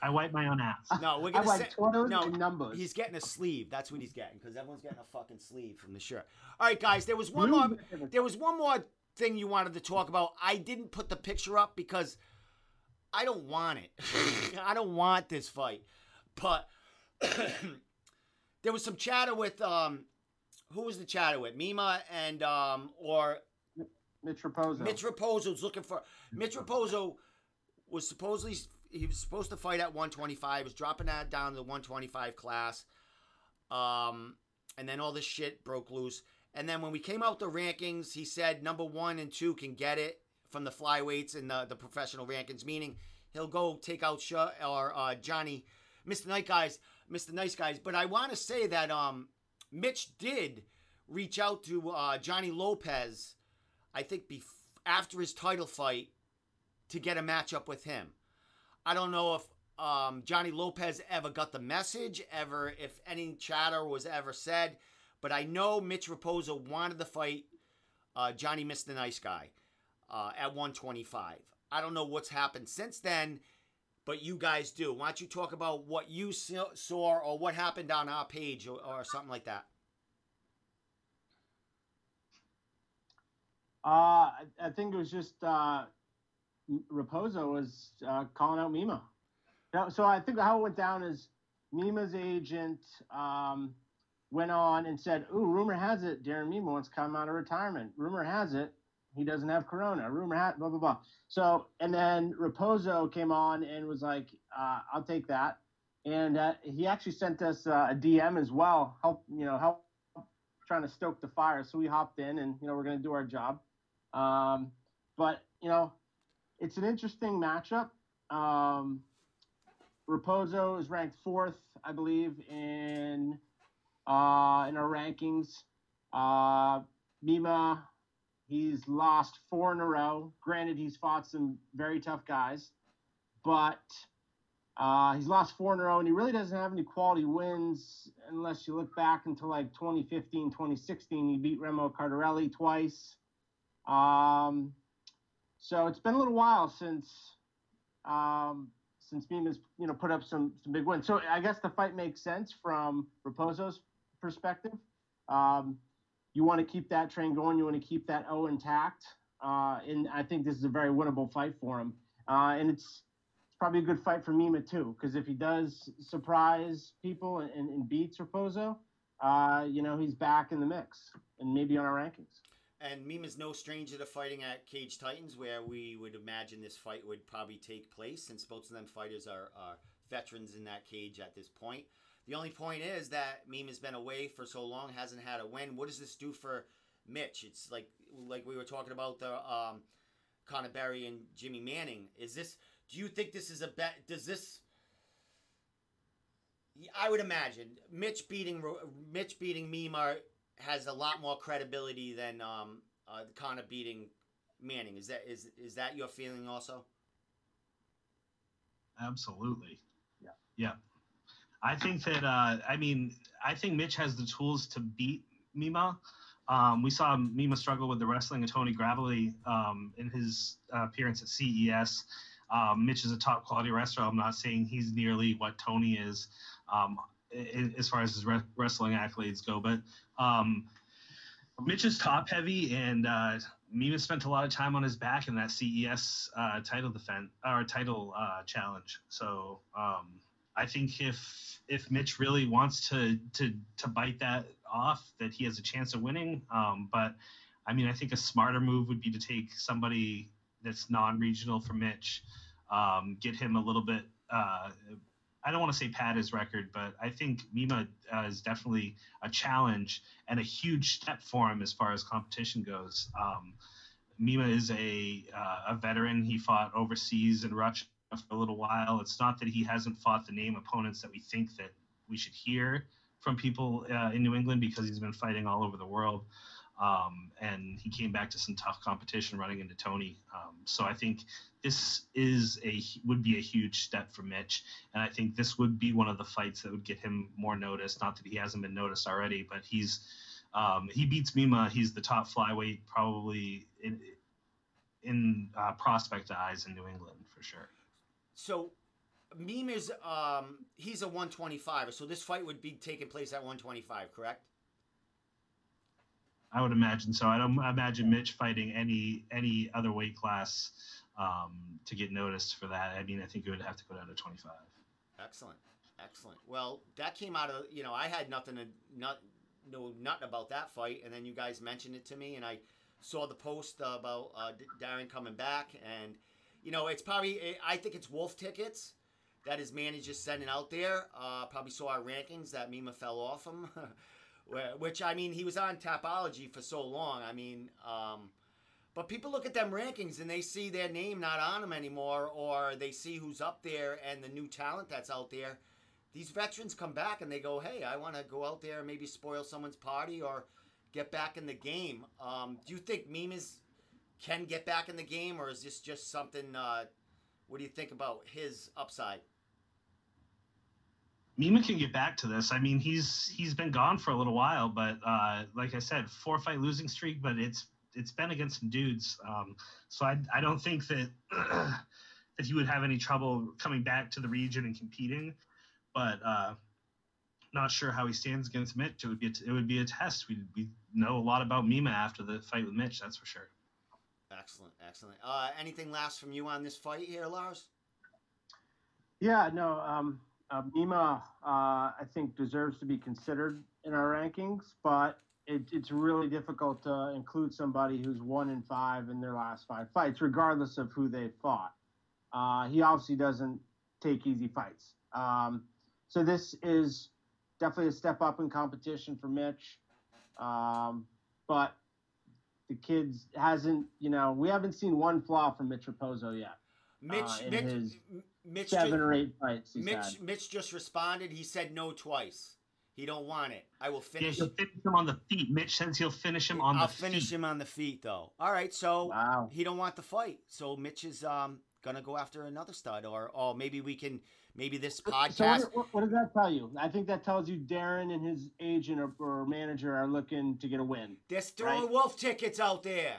I wipe my own ass. No, we're gonna I like send, no, numbers. He's getting a sleeve. That's what he's getting because everyone's getting a fucking sleeve from the shirt. All right, guys. There was one more. There was one more thing you wanted to talk about. I didn't put the picture up because I don't want it. <laughs> I don't want this fight. But <clears throat> there was some chatter with um, who was the chatter with? Mima and um, or Mitch Raposo. Mitch Raposo was looking for Mitch Raposo was supposedly he was supposed to fight at 125. Was dropping that down to the 125 class. Um, and then all this shit broke loose. And then when we came out the rankings, he said number one and two can get it from the flyweights and the, the professional rankings, meaning he'll go take out or uh, Johnny Mr. Nice Guys, Mr. Nice Guys. But I want to say that um, Mitch did reach out to uh, Johnny Lopez. I think bef- after his title fight, to get a matchup with him. I don't know if um, Johnny Lopez ever got the message, ever if any chatter was ever said, but I know Mitch Raposo wanted the fight uh, Johnny Mr. Nice Guy uh, at 125. I don't know what's happened since then, but you guys do. Why don't you talk about what you saw or what happened on our page or, or something like that? Uh, I think it was just uh, Raposo was uh, calling out Mima. So I think how it went down is Mima's agent um, went on and said, "Ooh, rumor has it Darren Mima wants to come out of retirement. Rumor has it he doesn't have corona. Rumor hat, blah blah blah." So and then Raposo came on and was like, uh, "I'll take that," and uh, he actually sent us uh, a DM as well, help you know help trying to stoke the fire. So we hopped in and you know we're gonna do our job. Um, but you know, it's an interesting matchup. Um, Raposo is ranked fourth, I believe, in uh, in our rankings. Uh, Mima, he's lost four in a row. Granted, he's fought some very tough guys, but uh, he's lost four in a row, and he really doesn't have any quality wins unless you look back until like 2015, 2016. He beat Remo Cardarelli twice. Um, so it's been a little while since um, since Mima's you know put up some some big wins. So I guess the fight makes sense from Raposo's perspective. Um, you want to keep that train going. You want to keep that O intact. Uh, and I think this is a very winnable fight for him. Uh, and it's, it's probably a good fight for Mima too, because if he does surprise people and, and beats Raposo, uh, you know he's back in the mix and maybe on our rankings. And Mima's no stranger to fighting at Cage Titans, where we would imagine this fight would probably take place, since both of them fighters are, are veterans in that cage at this point. The only point is that Meme has been away for so long, hasn't had a win. What does this do for Mitch? It's like like we were talking about the um, Connor Berry and Jimmy Manning. Is this? Do you think this is a bet? Does this? I would imagine Mitch beating Mitch beating Mima has a lot more credibility than um, uh, Conor beating Manning. Is that is is that your feeling also? Absolutely. Yeah. Yeah. I think that uh, I mean I think Mitch has the tools to beat Mima. Um, we saw Mima struggle with the wrestling of Tony Gravely um, in his uh, appearance at CES. Um, Mitch is a top quality wrestler. I'm not saying he's nearly what Tony is. Um, as far as his re- wrestling accolades go. But um, Mitch is top heavy, and uh, Mima spent a lot of time on his back in that CES uh, title defense or title uh, challenge. So um, I think if if Mitch really wants to to to bite that off, that he has a chance of winning. Um, but I mean, I think a smarter move would be to take somebody that's non-regional for Mitch, um, get him a little bit uh, I don't want to say pad his record, but I think Mima uh, is definitely a challenge and a huge step for him as far as competition goes. Um, Mima is a uh, a veteran. He fought overseas in Russia for a little while. It's not that he hasn't fought the name opponents that we think that we should hear from people uh, in New England because he's been fighting all over the world. Um, and he came back to some tough competition running into Tony. Um, so I think this is a would be a huge step for Mitch, and I think this would be one of the fights that would get him more notice. Not that he hasn't been noticed already, but he's um, he beats Mima. He's the top flyweight probably in in uh, prospect eyes in New England for sure. So Mima's um, he's a 125, so this fight would be taking place at 125, correct? I would imagine so. I don't imagine Mitch fighting any any other weight class um, to get noticed for that. I mean, I think it would have to go down to 25. Excellent, excellent. Well, that came out of you know I had nothing to not know nothing about that fight, and then you guys mentioned it to me, and I saw the post about uh, Darren coming back, and you know it's probably I think it's Wolf tickets that his manager's sending out there. Uh, probably saw our rankings that Mima fell off him. <laughs> which I mean, he was on Tapology for so long. I mean, um, but people look at them rankings and they see their name not on them anymore, or they see who's up there and the new talent that's out there. These veterans come back and they go, "Hey, I want to go out there and maybe spoil someone's party or get back in the game." Um, do you think Mima's can get back in the game, or is this just something? Uh, what do you think about his upside? Mima can get back to this. I mean, he's he's been gone for a little while, but uh, like I said, four fight losing streak, but it's it's been against some dudes. Um, so I I don't think that <clears throat> that he would have any trouble coming back to the region and competing. But uh, not sure how he stands against Mitch. It would be a, it would be a test. We we know a lot about Mima after the fight with Mitch. That's for sure. Excellent, excellent. Uh, anything last from you on this fight here, Lars? Yeah, no. Um, uh, Mima, uh, I think, deserves to be considered in our rankings, but it, it's really difficult to include somebody who's one in five in their last five fights, regardless of who they fought. Uh, he obviously doesn't take easy fights. Um, so this is definitely a step up in competition for Mitch. Um, but the kids hasn't, you know, we haven't seen one flaw from Mitch Raposo yet. Mitch, Uh, Mitch, Mitch, Seven ju- or eight fights Mitch, had. Mitch just responded. He said no twice. He don't want it. I will Yeah, finish. he'll finish him on the feet. Mitch says he'll finish him on the feet. I'll the finish feet. him on the feet though. All right, so Wow. he don't want the fight. So Mitch is um gonna go after another stud, or or maybe we can maybe this podcast. what, what, what does that tell you? I think that tells you Darren and his agent or, or manager are looking to get a win. They're throwing Right. wolf tickets out there.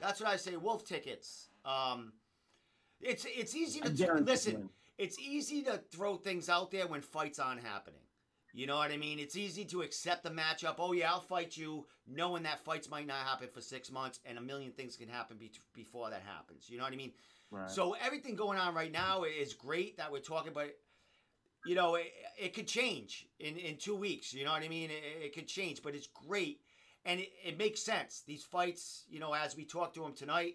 That's what I say, wolf tickets. Um, it's it's easy to th- listen. It's easy to throw things out there when fights aren't happening. You know what I mean? It's easy to accept the matchup. Oh yeah, I'll fight you, knowing that fights might not happen for six months, and a million things can happen be- before that happens. You know what I mean? So everything going on right now is great that we're talking about. You know, it, it could change in, in two weeks. You know what I mean? It, it could change, but it's great, and it, it makes sense. These fights, you know, as we talk to them tonight,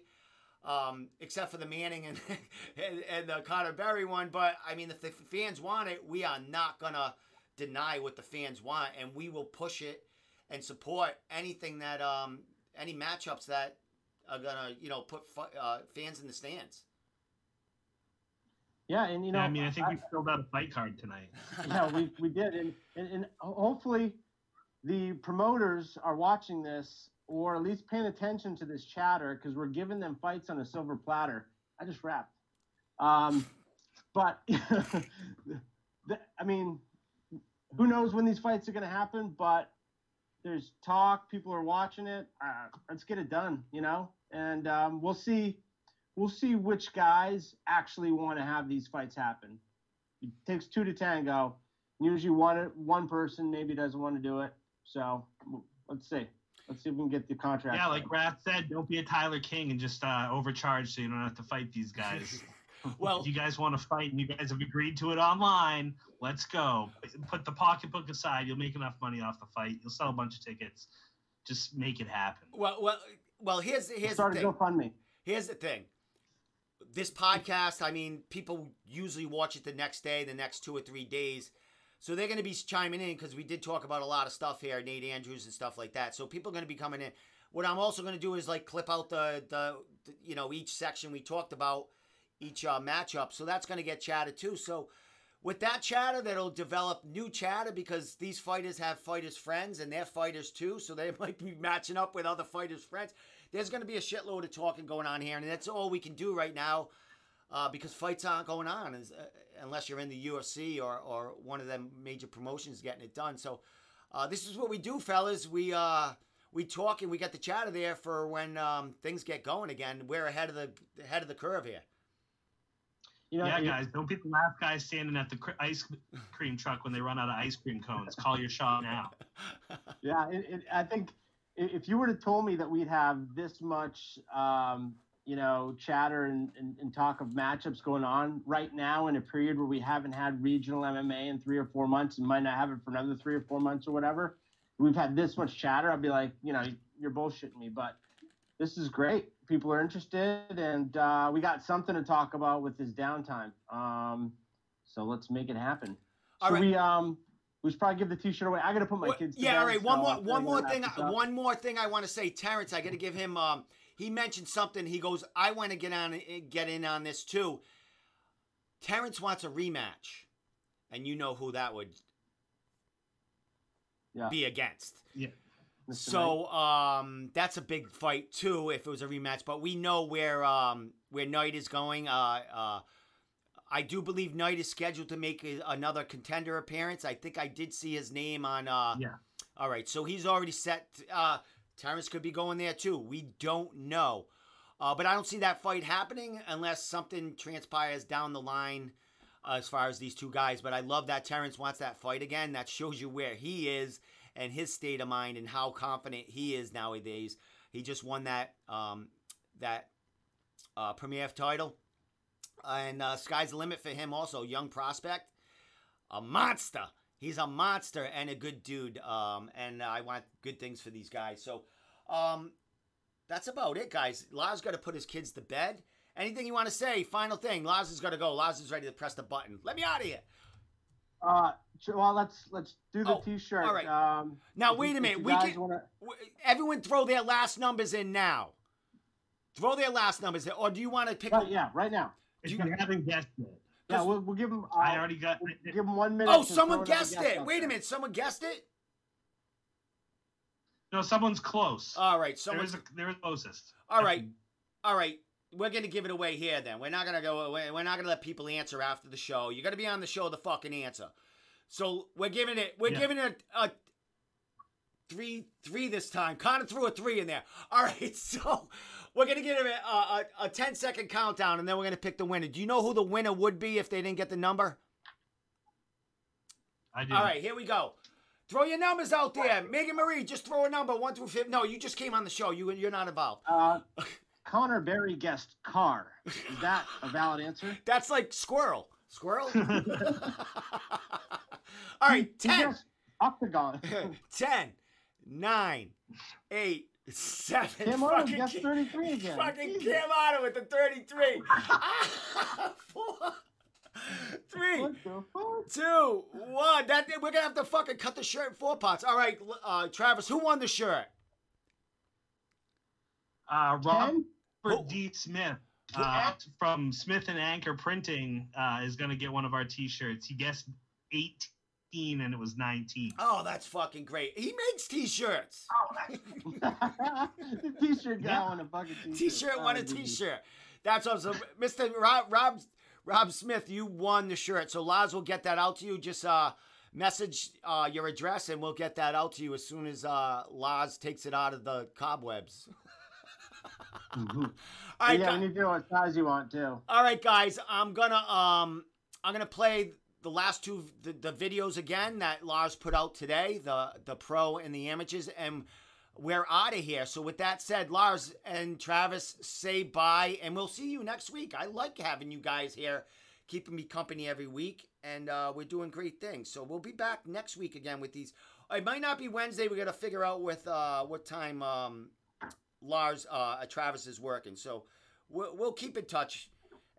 um, except for the Manning and <laughs> and, and the Connor Berry one. But I mean, if the fans want it, we are not gonna deny what the fans want, and we will push it and support anything that um any matchups that are gonna you know put fu- uh, fans in the stands. yeah, and you know, yeah, I mean, I think we filled out a fight card tonight. <laughs> yeah, we, we did, and, and and hopefully the promoters are watching this or at least paying attention to this chatter because we're giving them fights on a silver platter. I just rapped, um, but <laughs> the, I mean, who knows when these fights are going to happen? But there's talk, people are watching it. Uh, let's get it done, you know, and um, we'll see. We'll see which guys actually want to have these fights happen. It takes two to tango. Usually one one person maybe doesn't want to do it. So let's see. Let's see if we can get the contract. Yeah, like. Rath said, don't be a Tyler King and just uh, overcharge so you don't have to fight these guys. <laughs> well, if you guys want to fight and you guys have agreed to it online, let's go. Put the pocketbook aside. You'll make enough money off the fight. You'll sell a bunch of tickets. Just make it happen. well, well, well. Here's here's the start thing. GoFundMe. Here's the thing. This podcast, I mean, people usually watch it the next day, the next two or three days. So they're going to be chiming in because we did talk about a lot of stuff here, Nate Andrews and stuff like that. So people are going to be coming in. What I'm also going to do is like clip out the, the, the you know, each section we talked about, each uh, matchup. So that's going to get chatted too. So with that chatter, that'll develop new chatter because these fighters have fighters' friends and they're fighters too. So they <laughs> might be matching up with other fighters' friends. There's going to be a shitload of talking going on here, and that's all we can do right now uh, because fights aren't going on uh, unless you're in the UFC or, or one of them major promotions getting it done. So uh, this is what we do, fellas. We uh, we talk and we got the chatter there for when um, things get going again. We're ahead of the ahead of the curve here. You know, yeah, you- guys, don't be the last guy standing at the cr- ice cream truck when they run out of ice cream cones. Call your shot now. <laughs> Yeah, it, it, I think if you were to told me that we'd have this much, um, you know, chatter and, and, and talk of matchups going on right now in a period where we haven't had regional MMA in three or four months and might not have it for another three or four months or whatever, we've had this much chatter, I'd be like, you know, you're bullshitting me. But this is great. People are interested, and uh, we got something to talk about with this downtime. Um, so let's make it happen. All Should right. we um we should probably give the t-shirt away. I gotta put my What- kids. To yeah, bed, all right. One so more, one more thing. this. One more thing I want to say, Terrence. I got to give him. Um, he mentioned something. He goes, "I want to get on, get in on this too." Terrence wants a rematch, and you know who that would Yeah. be against. Yeah. So um, that's a big fight too. If it was a rematch, but we know where um, where Knight is going. Uh, uh, I do believe Knight is scheduled to make a, another contender appearance. I think I did see his name on. Uh, Yeah. All right, so he's already set. Uh, Terrence could be going there too. We don't know, uh, but I don't see that fight happening unless something transpires down the line uh, as far as these two guys. But I love that Terrence wants that fight again. That shows you where he is and his state of mind and how confident he is nowadays. He just won that um, that uh, Premier F title, and uh, sky's the limit for him. Also, young prospect, a monster. He's a monster and a good dude. Um, and I want good things for these guys. So, um, that's about it, guys. Lars got to put his kids to bed. Anything you want to say? Final thing. Lars is got to go. Lars is ready to press the button. Let me out of here. Uh, well, let's let's do the Oh, T-shirt. all right. Um, Now, wait you- a minute. We can- wanna- Everyone throw their last numbers in now. Throw their last numbers in. Or do you want to pick Right, yeah, right now. If You you, haven't guessed it, Yeah, we'll, we'll give them. Uh, I already got. we'll give them one minute. Oh, someone guessed it. out Wait a minute. Someone guessed it? No, someone's close. All right. there Someone's is a, there is closest. All right. All right. We're going to give it away here then. We're not going to go we're we're not going to let people answer after the show. You got to be on the show to fucking answer. So, we're giving it we're Yeah. giving it a 3 3 this time. Connor threw a 3 in there. <laughs> All right. So, we're going to give it a, a, a 10 second countdown and then we're going to pick the winner. Do you know who the winner would be if they didn't get the number? I do. All right, here we go. Throw your numbers out there. Megan Marie, just throw a number, 1 through 5. No, you just came on the show. You, you're not involved. Uh, <laughs> Connor Berry guessed car. Is that a valid answer? <laughs> That's like squirrel. Squirrel? <laughs> <laughs> All right, 10, Octagon. 10, 9, 8, 7. Cam Arnold fucking guessed 33 again. Fucking Jesus. Cam Otto with the 33. Four, three, What the fuck? two, one. That we're gonna have to fucking cut the shirt in four parts. All right, uh, Travis, who won the shirt? Uh, Robert Ken? Who- D. Smith uh, from Smith and Anchor Printing uh, is going to get one of our T-shirts. He guessed 18 and it was 19. Oh, that's fucking great. He makes t-shirts. <laughs> Oh, the T-shirt guy Yeah. on a fucking T-shirt. T-shirt, Oh, won a dude. T-shirt. That's awesome, Mr. Rob, Rob Rob Smith. You won the shirt, so Laz will get that out to you. Just uh, message uh, your address, and we'll get that out to you as soon as uh, Laz takes it out of the cobwebs. <laughs> Mhm. <laughs> All right, yeah, gu- we need to know what size you want too. all right, guys. I'm gonna um, I'm gonna play the last two the, the videos again that Lars put out today, the the pro and the amateurs, and we're out of here. So with that said, Lars and Travis say bye, and we'll see you next week. I like having you guys here, keeping me company every week, and uh, we're doing great things. So we'll be back next week again with these. It might not be Wednesday. We got to figure out with uh, what time um, Lars uh, Travis is working. So we'll, we'll keep in touch,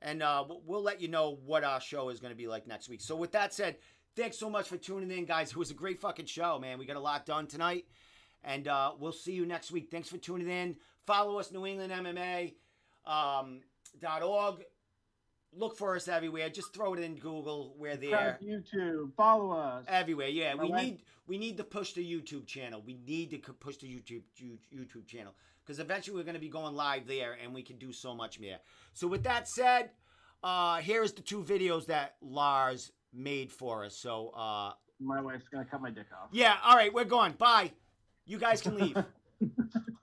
and uh, we'll- let you know what our show is going to be like next week. So with that said, thanks so much for tuning in, guys. It was a great fucking show, man. We got a lot done tonight. And uh, we'll see you next week. Thanks for tuning in. Follow us, New England MMA um, dot org. Look for us everywhere. Just throw it in Google. We're there YouTube. Follow us. everywhere. Yeah, we need we need to push the YouTube channel. We need to push the YouTube YouTube channel because eventually we're going to be going live there, and we can do so much more. So with that said, uh, here is the two videos that Lars made for us. So uh, My wife's gonna cut my dick off. yeah, all right, we're going. Bye. You guys can leave. <laughs>